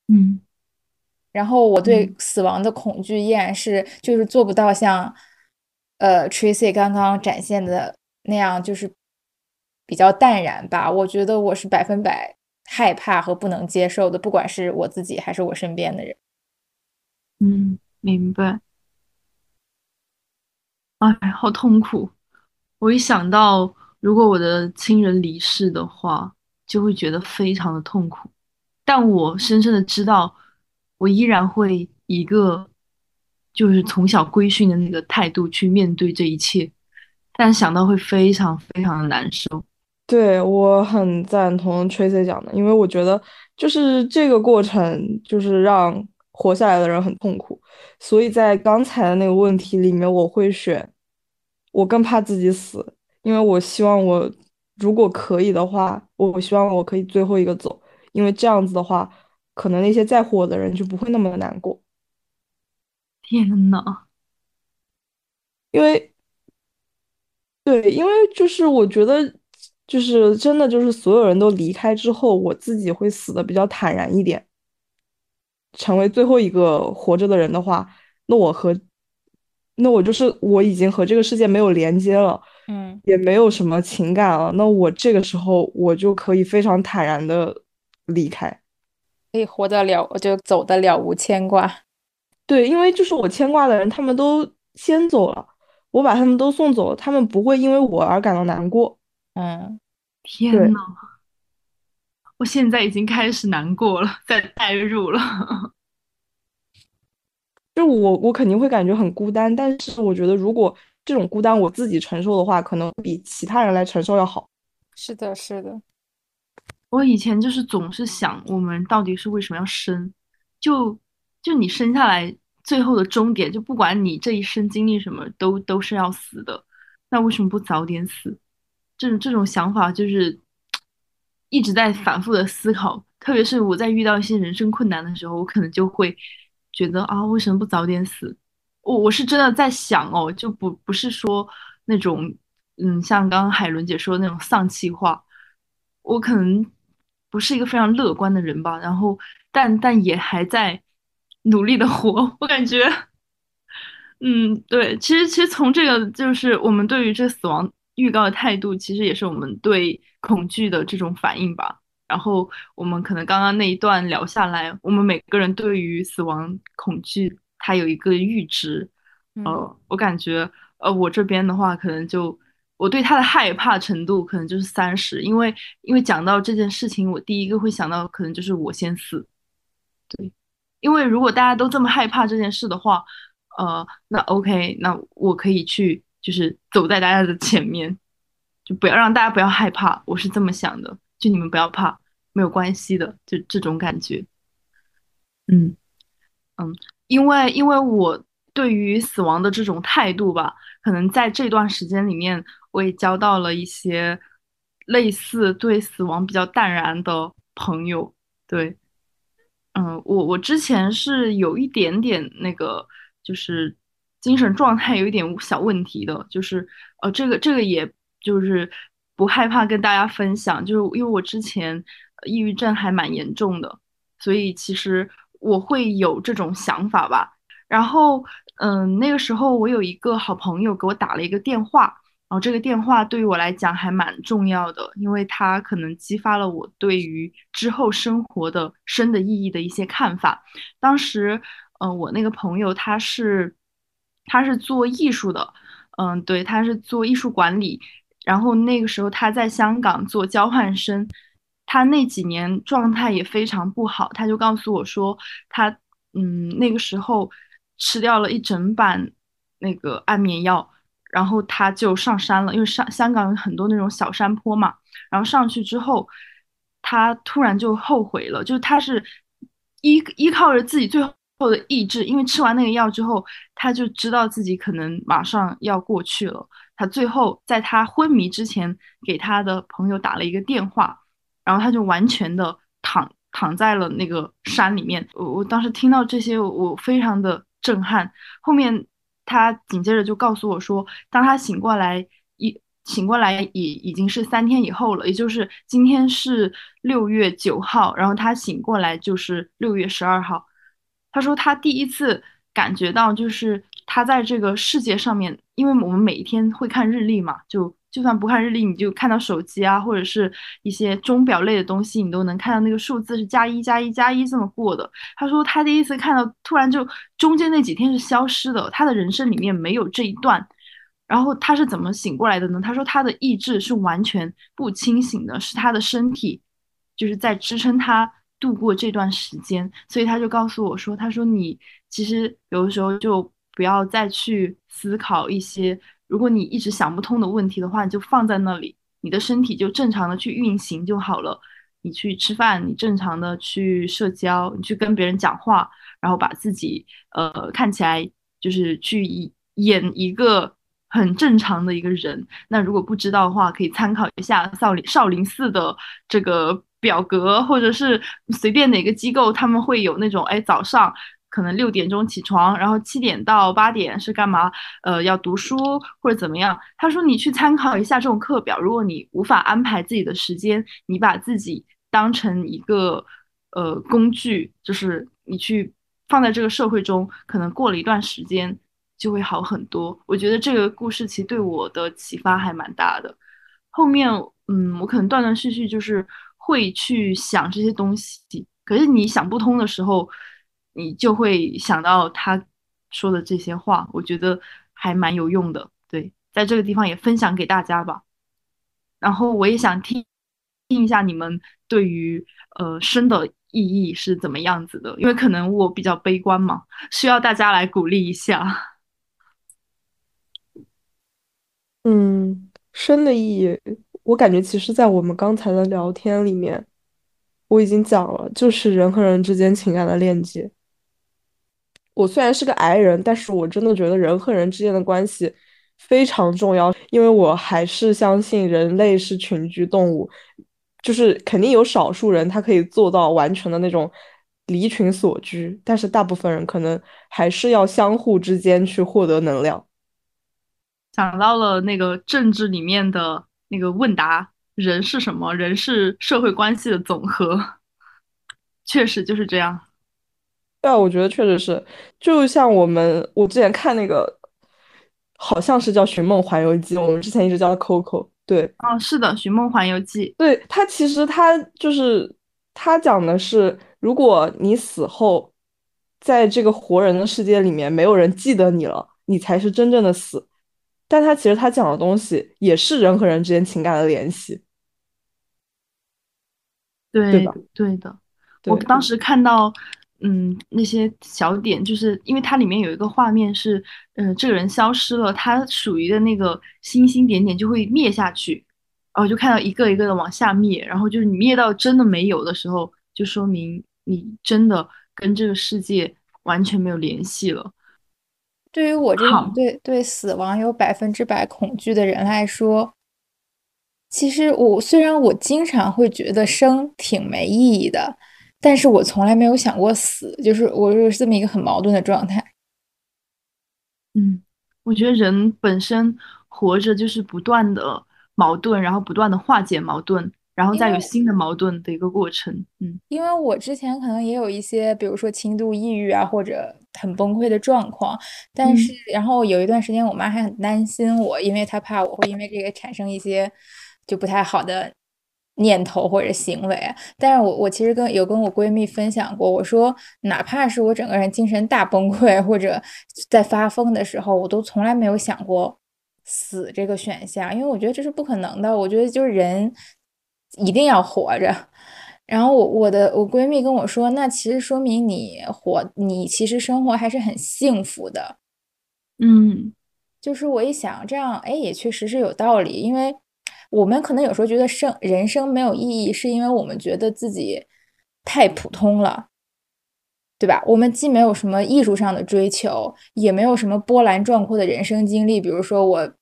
嗯，然后我对死亡的恐惧依然是就是做不到像呃 Tracy 刚刚展现的那样，就是比较淡然吧。我觉得我是百分百害怕和不能接受的，不管是我自己还是我身边的人。嗯，明白。哎，好痛苦！我一想到。如果我的亲人离世的话，就会觉得非常的痛苦，但我深深的知道，我依然会以一个就是从小规训的那个态度去面对这一切，但想到会非常非常的难受。对我很赞同 Tracy 讲的，因为我觉得就是这个过程就是让活下来的人很痛苦，所以在刚才的那个问题里面，我会选，我更怕自己死。因为我希望我如果可以的话，我希望我可以最后一个走，因为这样子的话，可能那些在乎我的人就不会那么的难过。天呐，因为，对，因为就是我觉得，就是真的就是所有人都离开之后，我自己会死的比较坦然一点，成为最后一个活着的人的话，那我和，那我就是我已经和这个世界没有连接了。嗯，也没有什么情感了，那我这个时候我就可以非常坦然的离开，可以活得了，我就走得了无牵挂。对，因为就是我牵挂的人，他们都先走了，我把他们都送走了，他们不会因为我而感到难过。嗯，天呐，我现在已经开始难过了，在代入了。就我，我肯定会感觉很孤单，但是我觉得如果。这种孤单我自己承受的话，可能比其他人来承受要好。是的，是的。我以前就是总是想，我们到底是为什么要生？就就你生下来最后的终点，就不管你这一生经历什么，都都是要死的。那为什么不早点死？这种这种想法就是一直在反复的思考。特别是我在遇到一些人生困难的时候，我可能就会觉得啊，为什么不早点死？我我是真的在想哦，就不不是说那种，嗯，像刚刚海伦姐说的那种丧气话，我可能不是一个非常乐观的人吧，然后但但也还在努力的活，我感觉，嗯，对，其实其实从这个就是我们对于这死亡预告的态度，其实也是我们对恐惧的这种反应吧。然后我们可能刚刚那一段聊下来，我们每个人对于死亡恐惧。它有一个阈值，呃，我感觉，呃，我这边的话，可能就我对他的害怕程度可能就是三十，因为因为讲到这件事情，我第一个会想到可能就是我先死，对，因为如果大家都这么害怕这件事的话，呃，那 OK，那我可以去就是走在大家的前面，就不要让大家不要害怕，我是这么想的，就你们不要怕，没有关系的，就这种感觉，嗯嗯。因为，因为我对于死亡的这种态度吧，可能在这段时间里面，我也交到了一些类似对死亡比较淡然的朋友。对，嗯，我我之前是有一点点那个，就是精神状态有一点小问题的，就是呃，这个这个也就是不害怕跟大家分享，就是因为我之前抑郁症还蛮严重的，所以其实。我会有这种想法吧，然后，嗯，那个时候我有一个好朋友给我打了一个电话，然后这个电话对于我来讲还蛮重要的，因为它可能激发了我对于之后生活的生的意义的一些看法。当时，嗯，我那个朋友他是，他是做艺术的，嗯，对，他是做艺术管理，然后那个时候他在香港做交换生。他那几年状态也非常不好，他就告诉我说，他嗯那个时候吃掉了一整板那个安眠药，然后他就上山了，因为上香港有很多那种小山坡嘛，然后上去之后，他突然就后悔了，就他是依依靠着自己最后的意志，因为吃完那个药之后，他就知道自己可能马上要过去了，他最后在他昏迷之前给他的朋友打了一个电话，然后他就完全的躺躺在了那个山里面，我我当时听到这些，我非常的震撼，后面。他紧接着就告诉我说，当他醒过来，一醒过来已已经是三天以后了，也就是今天是六月九号，然后他醒过来就是六月十二号。他说他第一次感觉到，就是他在这个世界上面，因为我们每一天会看日历嘛，就。就算不看日历，你就看到手机啊，或者是一些钟表类的东西，你都能看到那个数字是加一加一加一这么过的。他说他第一次看到，突然就中间那几天是消失的，他的人生里面没有这一段。然后他是怎么醒过来的呢？他说他的意志是完全不清醒的，是他的身体就是在支撑他度过这段时间。所以他就告诉我说，他说你其实有的时候就不要再去思考一些。如果你一直想不通的问题的话，你就放在那里，你的身体就正常的去运行就好了。你去吃饭，你正常的去社交，你去跟别人讲话，然后把自己呃看起来就是去演一个很正常的一个人。那如果不知道的话，可以参考一下少林少林寺的这个表格，或者是随便哪个机构，他们会有那种哎早上。可能六点钟起床，然后七点到八点是干嘛？呃，要读书或者怎么样？他说你去参考一下这种课表。如果你无法安排自己的时间，你把自己当成一个呃工具，就是你去放在这个社会中，可能过了一段时间就会好很多。我觉得这个故事其实对我的启发还蛮大的。后面嗯，我可能断断续续就是会去想这些东西，可是你想不通的时候。你就会想到他说的这些话，我觉得还蛮有用的。对，在这个地方也分享给大家吧。然后我也想听听一下你们对于呃生的意义是怎么样子的，因为可能我比较悲观嘛，需要大家来鼓励一下。嗯，生的意义，我感觉其实，在我们刚才的聊天里面，我已经讲了，就是人和人之间情感的链接。我虽然是个矮人，但是我真的觉得人和人之间的关系非常重要，因为我还是相信人类是群居动物，就是肯定有少数人他可以做到完全的那种离群所居，但是大部分人可能还是要相互之间去获得能量。想到了那个政治里面的那个问答：人是什么？人是社会关系的总和，确实就是这样。对啊，我觉得确实是，就像我们我之前看那个，好像是叫《寻梦环游记》，我们之前一直叫它 Coco。对，哦，是的，《寻梦环游记》。对，它其实它就是它讲的是，如果你死后，在这个活人的世界里面没有人记得你了，你才是真正的死。但它其实它讲的东西也是人和人之间情感的联系。对，对的。我当时看到。嗯，那些小点，就是因为它里面有一个画面是，嗯，这个人消失了，他属于的那个星星点点就会灭下去，然后就看到一个一个的往下灭，然后就是你灭到真的没有的时候，就说明你真的跟这个世界完全没有联系了。对于我这种对对死亡有百分之百恐惧的人来说，其实我虽然我经常会觉得生挺没意义的。但是我从来没有想过死，就是我就是这么一个很矛盾的状态。嗯，我觉得人本身活着就是不断的矛盾，然后不断的化解矛盾，然后再有新的矛盾的一个过程。嗯，因为我之前可能也有一些，比如说轻度抑郁啊，或者很崩溃的状况，但是然后有一段时间，我妈还很担心我，因为她怕我会因为这个产生一些就不太好的。念头或者行为，但是我我其实跟有跟我闺蜜分享过，我说哪怕是我整个人精神大崩溃或者在发疯的时候，我都从来没有想过死这个选项，因为我觉得这是不可能的。我觉得就是人一定要活着。然后我我的我闺蜜跟我说，那其实说明你活，你其实生活还是很幸福的。嗯，就是我一想，这样哎，也确实是有道理。因为我们可能有时候觉得生人生没有意义，是因为我们觉得自己太普通了，对吧？我们既没有什么艺术上的追求，也没有什么波澜壮阔的人生经历。比如说，我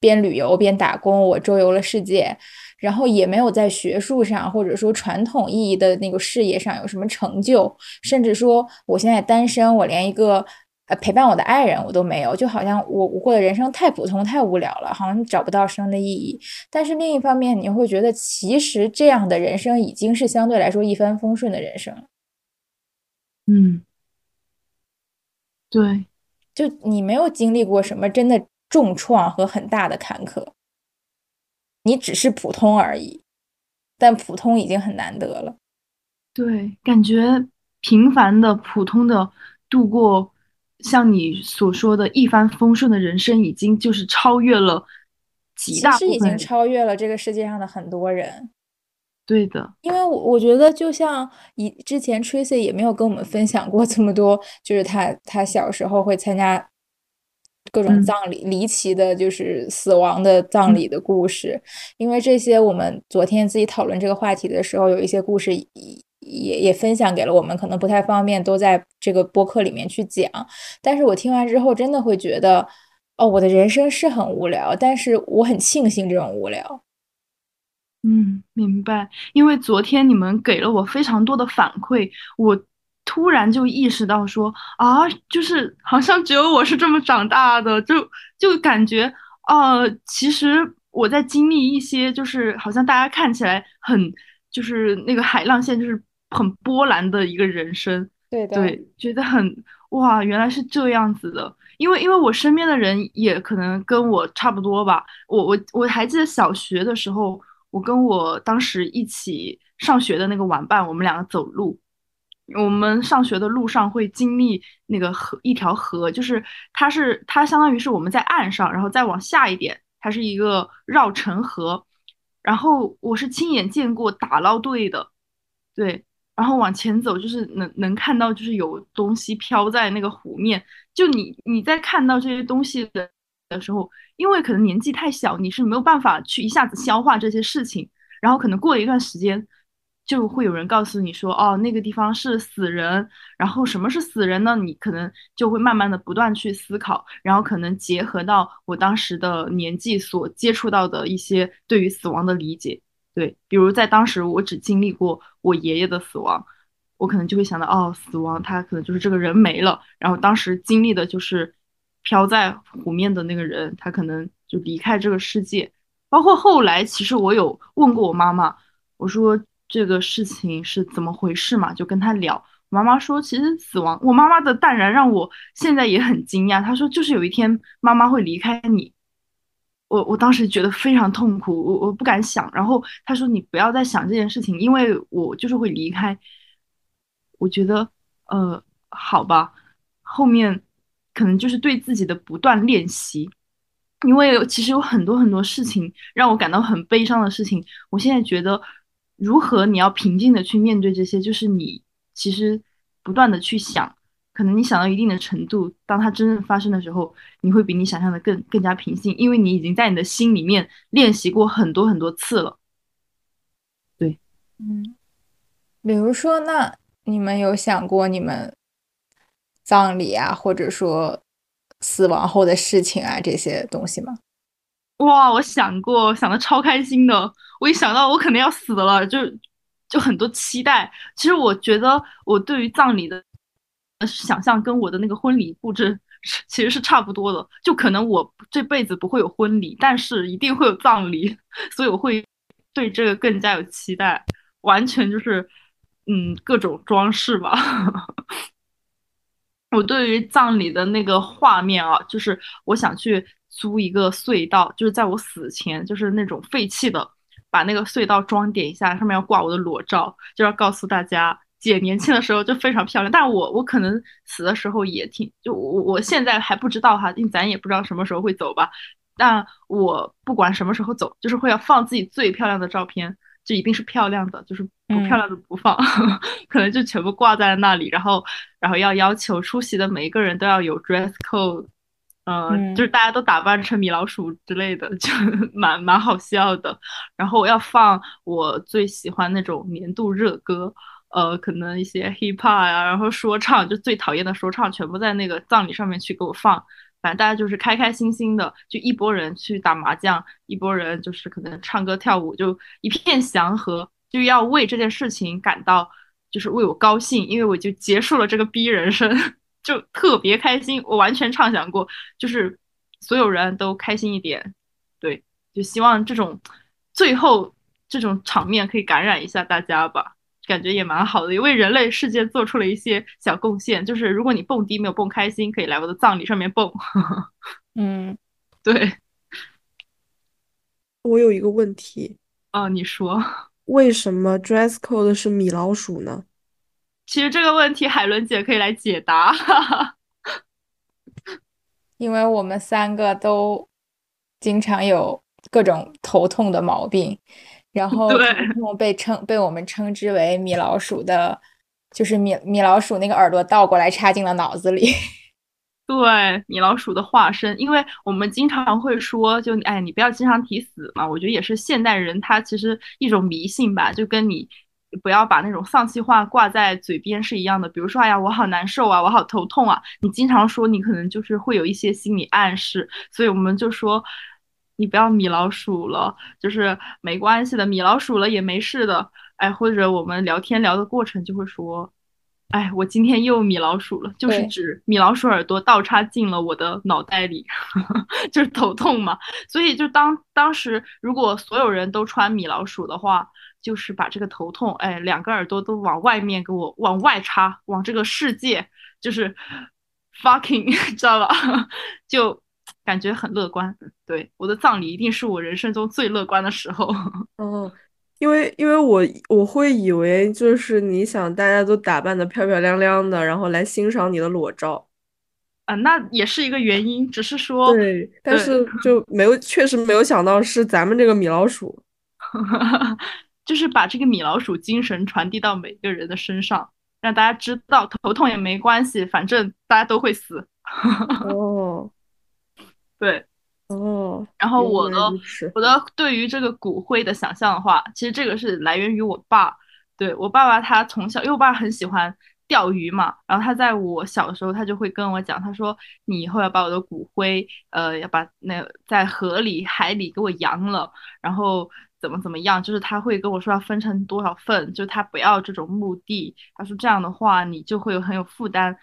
边旅游边打工，我周游了世界，然后也没有在学术上或者说传统意义的那个事业上有什么成就，甚至说我现在单身，我连一个。呃，陪伴我的爱人我都没有，就好像我我过的人生太普通太无聊了，好像找不到生的意义。但是另一方面，你会觉得其实这样的人生已经是相对来说一帆风顺的人生了。嗯，对，就你没有经历过什么真的重创和很大的坎坷，你只是普通而已，但普通已经很难得了。对，感觉平凡的、普通的度过。像你所说的一帆风顺的人生，已经就是超越了极大其实已经超越了这个世界上的很多人。对的，因为我我觉得，就像以之前 Tracy 也没有跟我们分享过这么多，就是他他小时候会参加各种葬礼，离奇的，就是死亡的葬礼的故事。因为这些，我们昨天自己讨论这个话题的时候，有一些故事。也也分享给了我们，可能不太方便都在这个播客里面去讲。但是我听完之后，真的会觉得，哦，我的人生是很无聊，但是我很庆幸这种无聊。嗯，明白。因为昨天你们给了我非常多的反馈，我突然就意识到说，啊，就是好像只有我是这么长大的，就就感觉，呃，其实我在经历一些，就是好像大家看起来很，就是那个海浪线，就是。很波澜的一个人生，对，对，觉得很哇，原来是这样子的。因为因为我身边的人也可能跟我差不多吧。我我我还记得小学的时候，我跟我当时一起上学的那个玩伴，我们两个走路，我们上学的路上会经历那个河，一条河，就是它是它相当于是我们在岸上，然后再往下一点，它是一个绕城河，然后我是亲眼见过打捞队的，对。然后往前走，就是能能看到，就是有东西飘在那个湖面。就你你在看到这些东西的的时候，因为可能年纪太小，你是没有办法去一下子消化这些事情。然后可能过了一段时间，就会有人告诉你说，哦，那个地方是死人。然后什么是死人呢？你可能就会慢慢的不断去思考，然后可能结合到我当时的年纪所接触到的一些对于死亡的理解。对，比如在当时我只经历过我爷爷的死亡，我可能就会想到，哦，死亡他可能就是这个人没了。然后当时经历的就是飘在湖面的那个人，他可能就离开这个世界。包括后来，其实我有问过我妈妈，我说这个事情是怎么回事嘛？就跟她聊，我妈妈说其实死亡，我妈妈的淡然让我现在也很惊讶。她说就是有一天妈妈会离开你。我我当时觉得非常痛苦，我我不敢想。然后他说：“你不要再想这件事情，因为我就是会离开。”我觉得，呃，好吧。后面可能就是对自己的不断练习，因为其实有很多很多事情让我感到很悲伤的事情。我现在觉得，如何你要平静的去面对这些，就是你其实不断的去想。可能你想到一定的程度，当它真正发生的时候，你会比你想象的更更加平静，因为你已经在你的心里面练习过很多很多次了。对，嗯，比如说，那你们有想过你们葬礼啊，或者说死亡后的事情啊这些东西吗？哇，我想过，想的超开心的。我一想到我可能要死了，就就很多期待。其实我觉得，我对于葬礼的。想象跟我的那个婚礼布置其实是差不多的，就可能我这辈子不会有婚礼，但是一定会有葬礼，所以我会对这个更加有期待。完全就是嗯各种装饰吧。我对于葬礼的那个画面啊，就是我想去租一个隧道，就是在我死前，就是那种废弃的，把那个隧道装点一下，上面要挂我的裸照，就要告诉大家。姐年轻的时候就非常漂亮，但我我可能死的时候也挺，就我我现在还不知道哈，因为咱也不知道什么时候会走吧。但我不管什么时候走，就是会要放自己最漂亮的照片，就一定是漂亮的，就是不漂亮的不放，可能就全部挂在那里。然后然后要要求出席的每一个人都要有 dress code，嗯，就是大家都打扮成米老鼠之类的，就 蛮蛮好笑的。然后要放我最喜欢那种年度热歌，呃，可能一些 hip hop 啊，然后说唱，就最讨厌的说唱，全部在那个葬礼上面去给我放。反正大家就是开开心心的，就一拨人去打麻将，一拨人就是可能唱歌跳舞，就一片祥和，就要为这件事情感到就是为我高兴，因为我就结束了这个逼人生。就特别开心，我完全畅想过，就是所有人都开心一点，对，就希望这种最后这种场面可以感染一下大家吧，感觉也蛮好的，也为人类世界做出了一些小贡献。就是如果你蹦迪没有蹦开心，可以来我的葬礼上面蹦。嗯，对。我有一个问题啊，你说为什么 dress code 是米老鼠呢？其实这个问题，海伦姐可以来解答，因为我们三个都经常有各种头痛的毛病，然 后头痛被称被我们称之为米老鼠的，就是米米老鼠那个耳朵倒过来插进了脑子里，对，米老鼠的化身，因为我们经常会说，就哎，你不要经常提死嘛，我觉得也是现代人他其实一种迷信吧，就跟你。不要把那种丧气话挂在嘴边是一样的。比如说，哎呀，我好难受啊，我好头痛啊。你经常说，你可能就是会有一些心理暗示。所以我们就说，你不要米老鼠了，就是没关系的，米老鼠了也没事的。哎，或者我们聊天聊的过程就会说，哎，我今天又米老鼠了，就是指米老鼠耳朵倒插进了我的脑袋里，就是头痛嘛。所以就当当时如果所有人都穿米老鼠的话。就是把这个头痛，哎，两个耳朵都往外面给我往外插，往这个世界，就是 fucking，知道吧？就感觉很乐观。对，我的葬礼一定是我人生中最乐观的时候。哦，因为因为我我会以为就是你想大家都打扮的漂漂亮亮的，然后来欣赏你的裸照。啊，那也是一个原因，只是说对，但是就没有，确实没有想到是咱们这个米老鼠。就是把这个米老鼠精神传递到每个人的身上，让大家知道头痛也没关系，反正大家都会死。哦，对，哦，然后我的我的对于这个骨灰的想象的话，其实这个是来源于我爸。对我爸爸，他从小因为我爸很喜欢钓鱼嘛，然后他在我小的时候，他就会跟我讲，他说你以后要把我的骨灰，呃，要把那在河里、海里给我扬了，然后。怎么怎么样？就是他会跟我说要分成多少份，就他不要这种墓地。他说这样的话你就会有很有负担，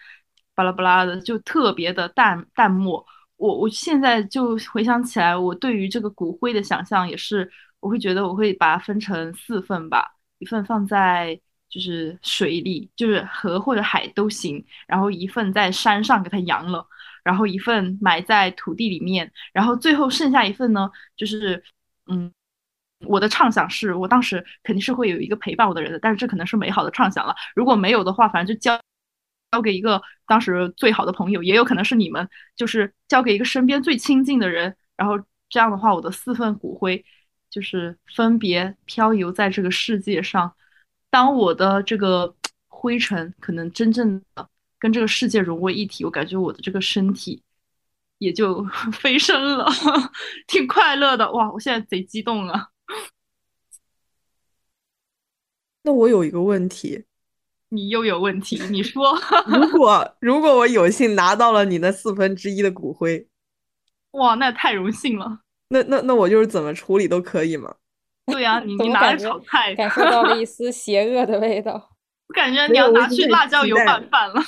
巴拉巴拉的，就特别的淡淡漠。我我现在就回想起来，我对于这个骨灰的想象也是，我会觉得我会把它分成四份吧，一份放在就是水里，就是河或者海都行，然后一份在山上给它扬了，然后一份埋在土地里面，然后最后剩下一份呢，就是嗯。我的畅想是我当时肯定是会有一个陪伴我的人的，但是这可能是美好的畅想了。如果没有的话，反正就交交给一个当时最好的朋友，也有可能是你们，就是交给一个身边最亲近的人。然后这样的话，我的四份骨灰就是分别漂游在这个世界上。当我的这个灰尘可能真正的跟这个世界融为一体，我感觉我的这个身体也就 飞升了，挺快乐的。哇，我现在贼激动啊！那我有一个问题，你又有问题，你说，如果如果我有幸拿到了你那四分之一的骨灰，哇，那太荣幸了。那那那我就是怎么处理都可以吗？对呀，你你拿来炒菜，感受到了一丝邪恶的味道。我感觉你要拿去辣椒油拌饭了。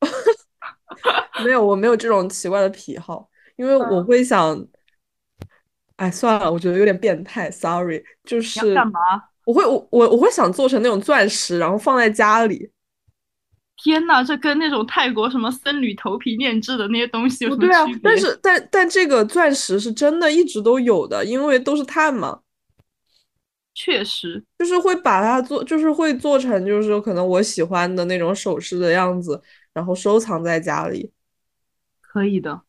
没有，我没有这种奇怪的癖好，因为我会想。哎，算了，我觉得有点变态，sorry。就是干嘛？我会我我我会想做成那种钻石，然后放在家里。天呐，这跟那种泰国什么僧侣头皮炼制的那些东西有什么区别？但是但但这个钻石是真的一直都有的，因为都是碳嘛。确实，就是会把它做，就是会做成，就是说可能我喜欢的那种首饰的样子，然后收藏在家里。可以的。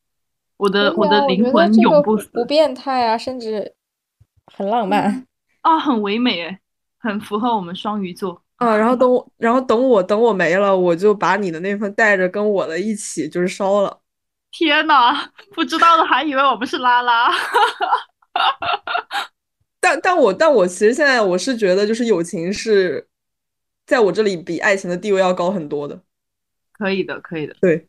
我的我的灵魂永不死，不变态啊，甚至很浪漫啊，很唯美哎，很符合我们双鱼座啊。然后等我，然后等我等我没了，我就把你的那份带着跟我的一起就是烧了。天呐，不知道的还以为我们是拉拉。但但我但我其实现在我是觉得，就是友情是在我这里比爱情的地位要高很多的。可以的，可以的。对，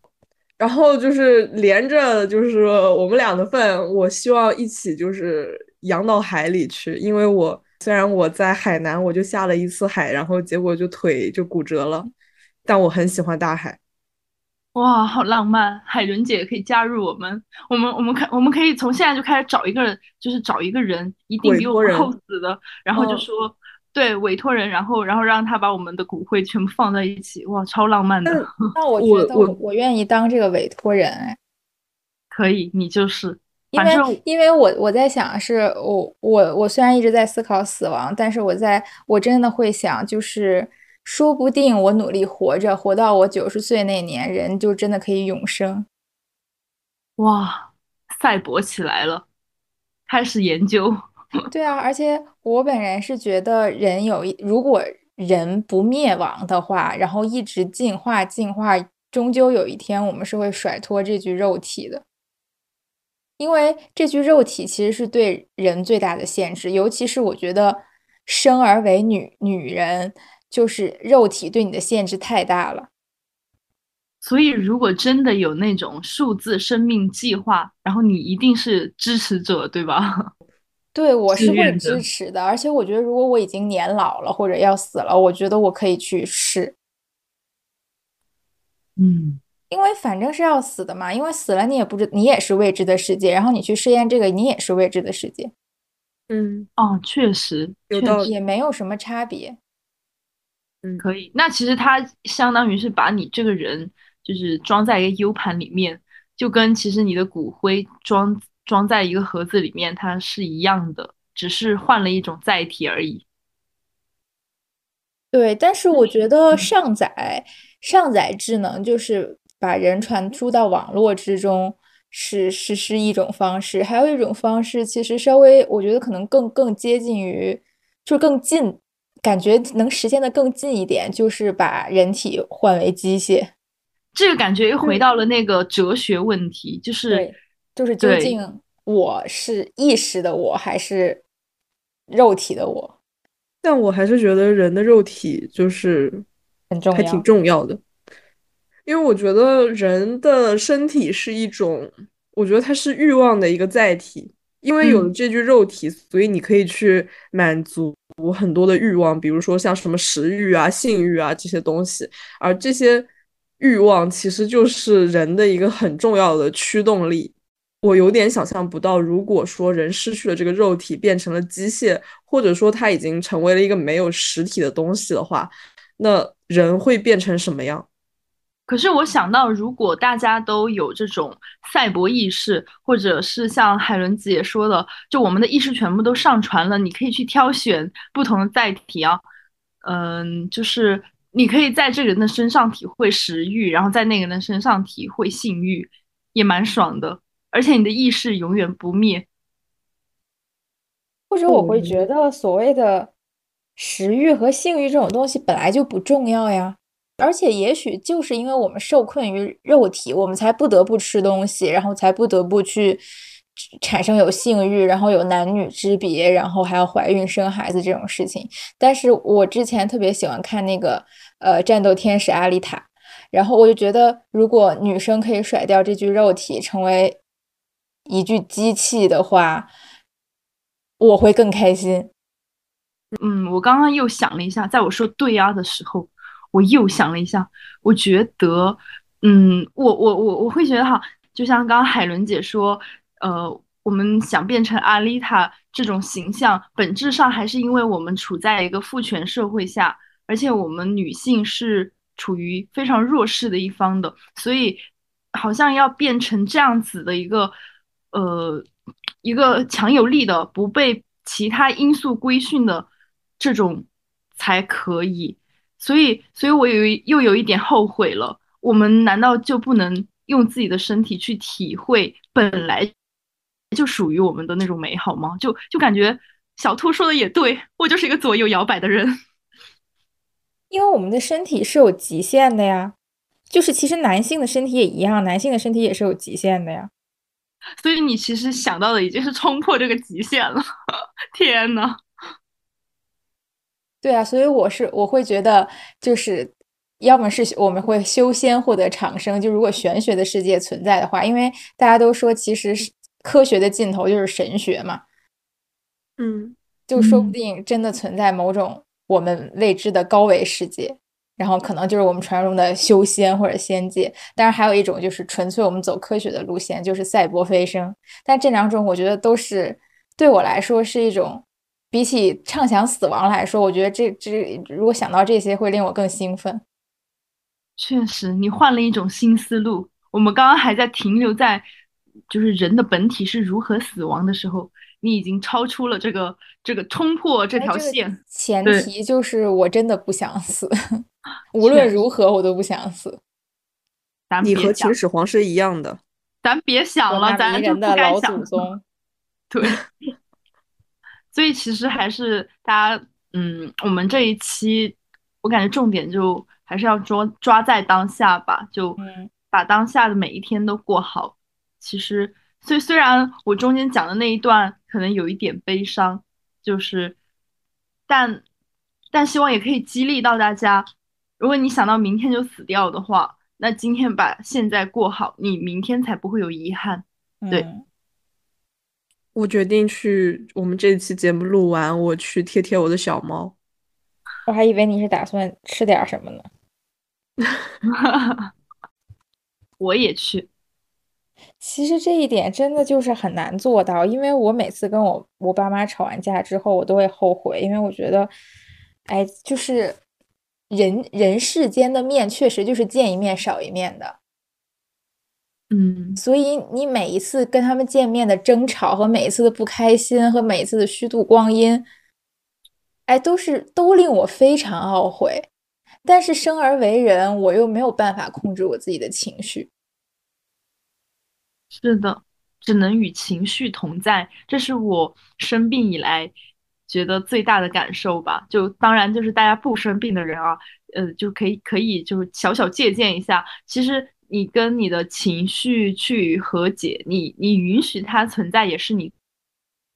然后就是连着就是我们俩的份，我希望一起就是扬到海里去，因为我虽然我在海南我就下了一次海，然后结果就腿就骨折了，但我很喜欢大海。哇，好浪漫！海伦姐可以加入我们，我们我们可我们可以从现在就开始找一个人，就是找一个人，一定比我们后死的，然后就说对委托人，然后然后让他把我们的骨灰全部放在一起，哇，超浪漫的。那我 觉得我我愿意当这个委托人，哎，可以，你就是，因为因为我我在想，是我我我虽然一直在思考死亡，但是我在我真的会想，就是。说不定我努力活着，活到我九十岁那年，人就真的可以永生。哇，赛博起来了，开始研究。对啊，而且我本人是觉得，人有一如果人不灭亡的话，然后一直进化进化，终究有一天我们是会甩脱这具肉体的。因为这具肉体其实是对人最大的限制，尤其是我觉得生而为女女人。就是肉体对你的限制太大了，所以如果真的有那种数字生命计划，然后你一定是支持者，对吧？对，我是会支持的。而且我觉得，如果我已经年老了或者要死了，我觉得我可以去试。嗯，因为反正是要死的嘛，因为死了你也不知，你也是未知的世界。然后你去试验这个，你也是未知的世界。嗯，哦，确实，有道理，也没有什么差别。嗯，可以。那其实它相当于是把你这个人，就是装在一个 U 盘里面，就跟其实你的骨灰装装在一个盒子里面，它是一样的，只是换了一种载体而已。对，但是我觉得上载上载智能就是把人传输到网络之中，是是是一种方式。还有一种方式，其实稍微我觉得可能更更接近于，就更近。感觉能实现的更近一点，就是把人体换为机械。这个感觉又回到了那个哲学问题，就是就是究竟我是意识的我还是肉体的我？但我还是觉得人的肉体就是很重要，还挺重要的。因为我觉得人的身体是一种，我觉得它是欲望的一个载体。因为有了这具肉体，所以你可以去满足很多的欲望，比如说像什么食欲啊、性欲啊这些东西。而这些欲望其实就是人的一个很重要的驱动力。我有点想象不到，如果说人失去了这个肉体，变成了机械，或者说他已经成为了一个没有实体的东西的话，那人会变成什么样？可是我想到，如果大家都有这种赛博意识，或者是像海伦姐说的，就我们的意识全部都上传了，你可以去挑选不同的载体啊，嗯，就是你可以在这个人的身上体会食欲，然后在那个人身上体会性欲，也蛮爽的，而且你的意识永远不灭。或者我会觉得，所谓的食欲和性欲这种东西本来就不重要呀。而且，也许就是因为我们受困于肉体，我们才不得不吃东西，然后才不得不去产生有性欲，然后有男女之别，然后还要怀孕生孩子这种事情。但是我之前特别喜欢看那个呃《战斗天使阿丽塔》，然后我就觉得，如果女生可以甩掉这具肉体，成为一具机器的话，我会更开心。嗯，我刚刚又想了一下，在我说“对呀”的时候。我又想了一下，我觉得，嗯，我我我我会觉得哈，就像刚刚海伦姐说，呃，我们想变成阿丽塔这种形象，本质上还是因为我们处在一个父权社会下，而且我们女性是处于非常弱势的一方的，所以好像要变成这样子的一个，呃，一个强有力的、不被其他因素规训的这种才可以。所以，所以我有又有一点后悔了。我们难道就不能用自己的身体去体会本来就属于我们的那种美好吗？就就感觉小兔说的也对，我就是一个左右摇摆的人。因为我们的身体是有极限的呀。就是其实男性的身体也一样，男性的身体也是有极限的呀。所以你其实想到的已经是冲破这个极限了。天呐！对啊，所以我是我会觉得，就是要么是我们会修仙获得长生，就如果玄学的世界存在的话，因为大家都说其实是科学的尽头就是神学嘛。嗯，就说不定真的存在某种我们未知的高维世界，然后可能就是我们传说中的修仙或者仙界。当然，还有一种就是纯粹我们走科学的路线，就是赛博飞升。但这两种我觉得都是对我来说是一种，比起畅想死亡来说，我觉得这这如果想到这些会令我更兴奋。确实，你换了一种新思路。我们刚刚还在停留在就是人的本体是如何死亡的时候。你已经超出了这个这个冲破这条线，前提就是我真的不想死，无论如何我都不想死。你和秦始皇是一样的，咱别想了，咱就不该想。对，所以其实还是大家，嗯，我们这一期我感觉重点就还是要抓抓在当下吧，就把当下的每一天都过好。其实。所以，虽然我中间讲的那一段可能有一点悲伤，就是，但，但希望也可以激励到大家。如果你想到明天就死掉的话，那今天把现在过好，你明天才不会有遗憾。对，我决定去我们这一期节目录完，我去贴贴我的小猫。我还以为你是打算吃点什么呢。我也去。其实这一点真的就是很难做到，因为我每次跟我我爸妈吵完架之后，我都会后悔，因为我觉得，哎，就是人人世间的面确实就是见一面少一面的，嗯，所以你每一次跟他们见面的争吵和每一次的不开心和每一次的虚度光阴，哎，都是都令我非常懊悔，但是生而为人，我又没有办法控制我自己的情绪。是的，只能与情绪同在，这是我生病以来觉得最大的感受吧。就当然就是大家不生病的人啊，呃，就可以可以就是小小借鉴一下。其实你跟你的情绪去和解，你你允许它存在，也是你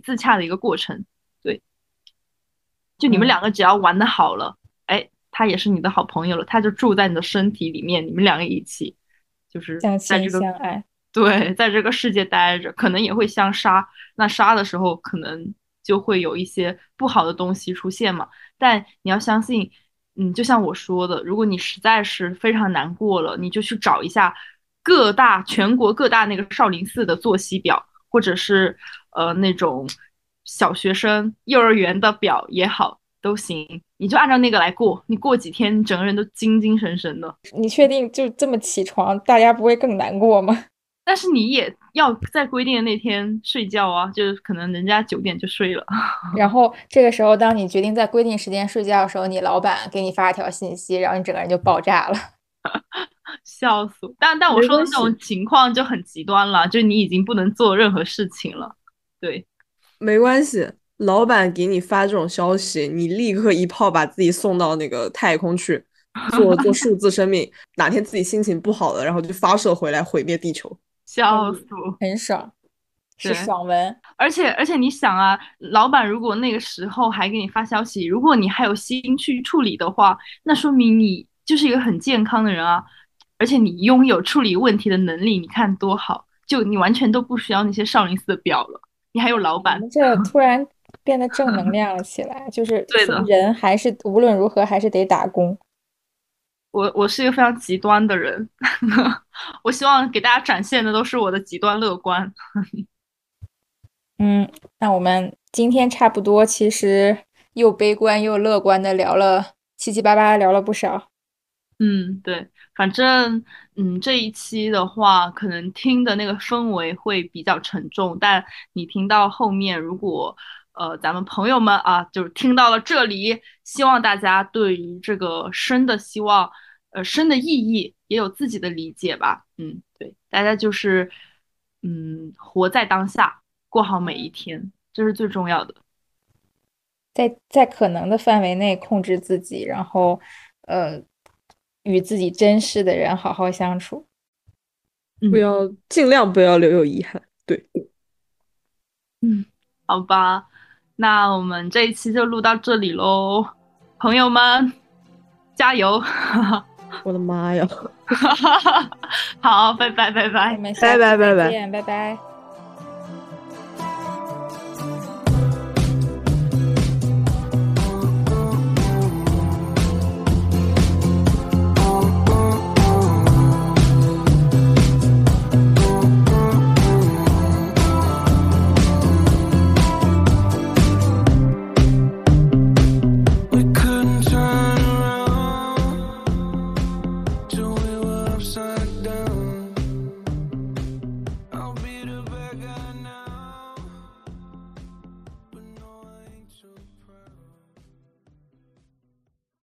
自洽的一个过程。对，就你们两个只要玩的好了，哎，他也是你的好朋友了，他就住在你的身体里面，你们两个一起就是相亲相爱。对，在这个世界待着，可能也会相杀。那杀的时候，可能就会有一些不好的东西出现嘛。但你要相信，嗯，就像我说的，如果你实在是非常难过了，你就去找一下各大全国各大那个少林寺的作息表，或者是呃那种小学生幼儿园的表也好，都行。你就按照那个来过，你过几天，整个人都精精神神的。你确定就这么起床，大家不会更难过吗？但是你也要在规定的那天睡觉啊，就是可能人家九点就睡了。然后这个时候，当你决定在规定时间睡觉的时候，你老板给你发一条信息，然后你整个人就爆炸了，笑死！但但我说的那种情况就很极端了，就你已经不能做任何事情了。对，没关系，老板给你发这种消息，你立刻一炮把自己送到那个太空去做做数字生命。哪天自己心情不好了，然后就发射回来毁灭地球。笑死，很爽，是爽文。而且而且，你想啊，老板如果那个时候还给你发消息，如果你还有心去处理的话，那说明你就是一个很健康的人啊。而且你拥有处理问题的能力，你看多好，就你完全都不需要那些少林寺的表了，你还有老板。这突然变得正能量了起来，就是 对，人还是无论如何还是得打工。我我是一个非常极端的人，我希望给大家展现的都是我的极端乐观。嗯，那我们今天差不多，其实又悲观又乐观的聊了七七八八聊了不少。嗯，对，反正嗯这一期的话，可能听的那个氛围会比较沉重，但你听到后面，如果呃咱们朋友们啊，就是听到了这里。希望大家对于这个生的希望，呃，生的意义也有自己的理解吧。嗯，对，大家就是，嗯，活在当下，过好每一天，这是最重要的。在在可能的范围内控制自己，然后，呃，与自己珍视的人好好相处，不要尽量不要留有遗憾。对，嗯，好吧，那我们这一期就录到这里喽，朋友们，加油！我的妈呀！好，拜拜拜拜，拜拜拜拜见，拜拜。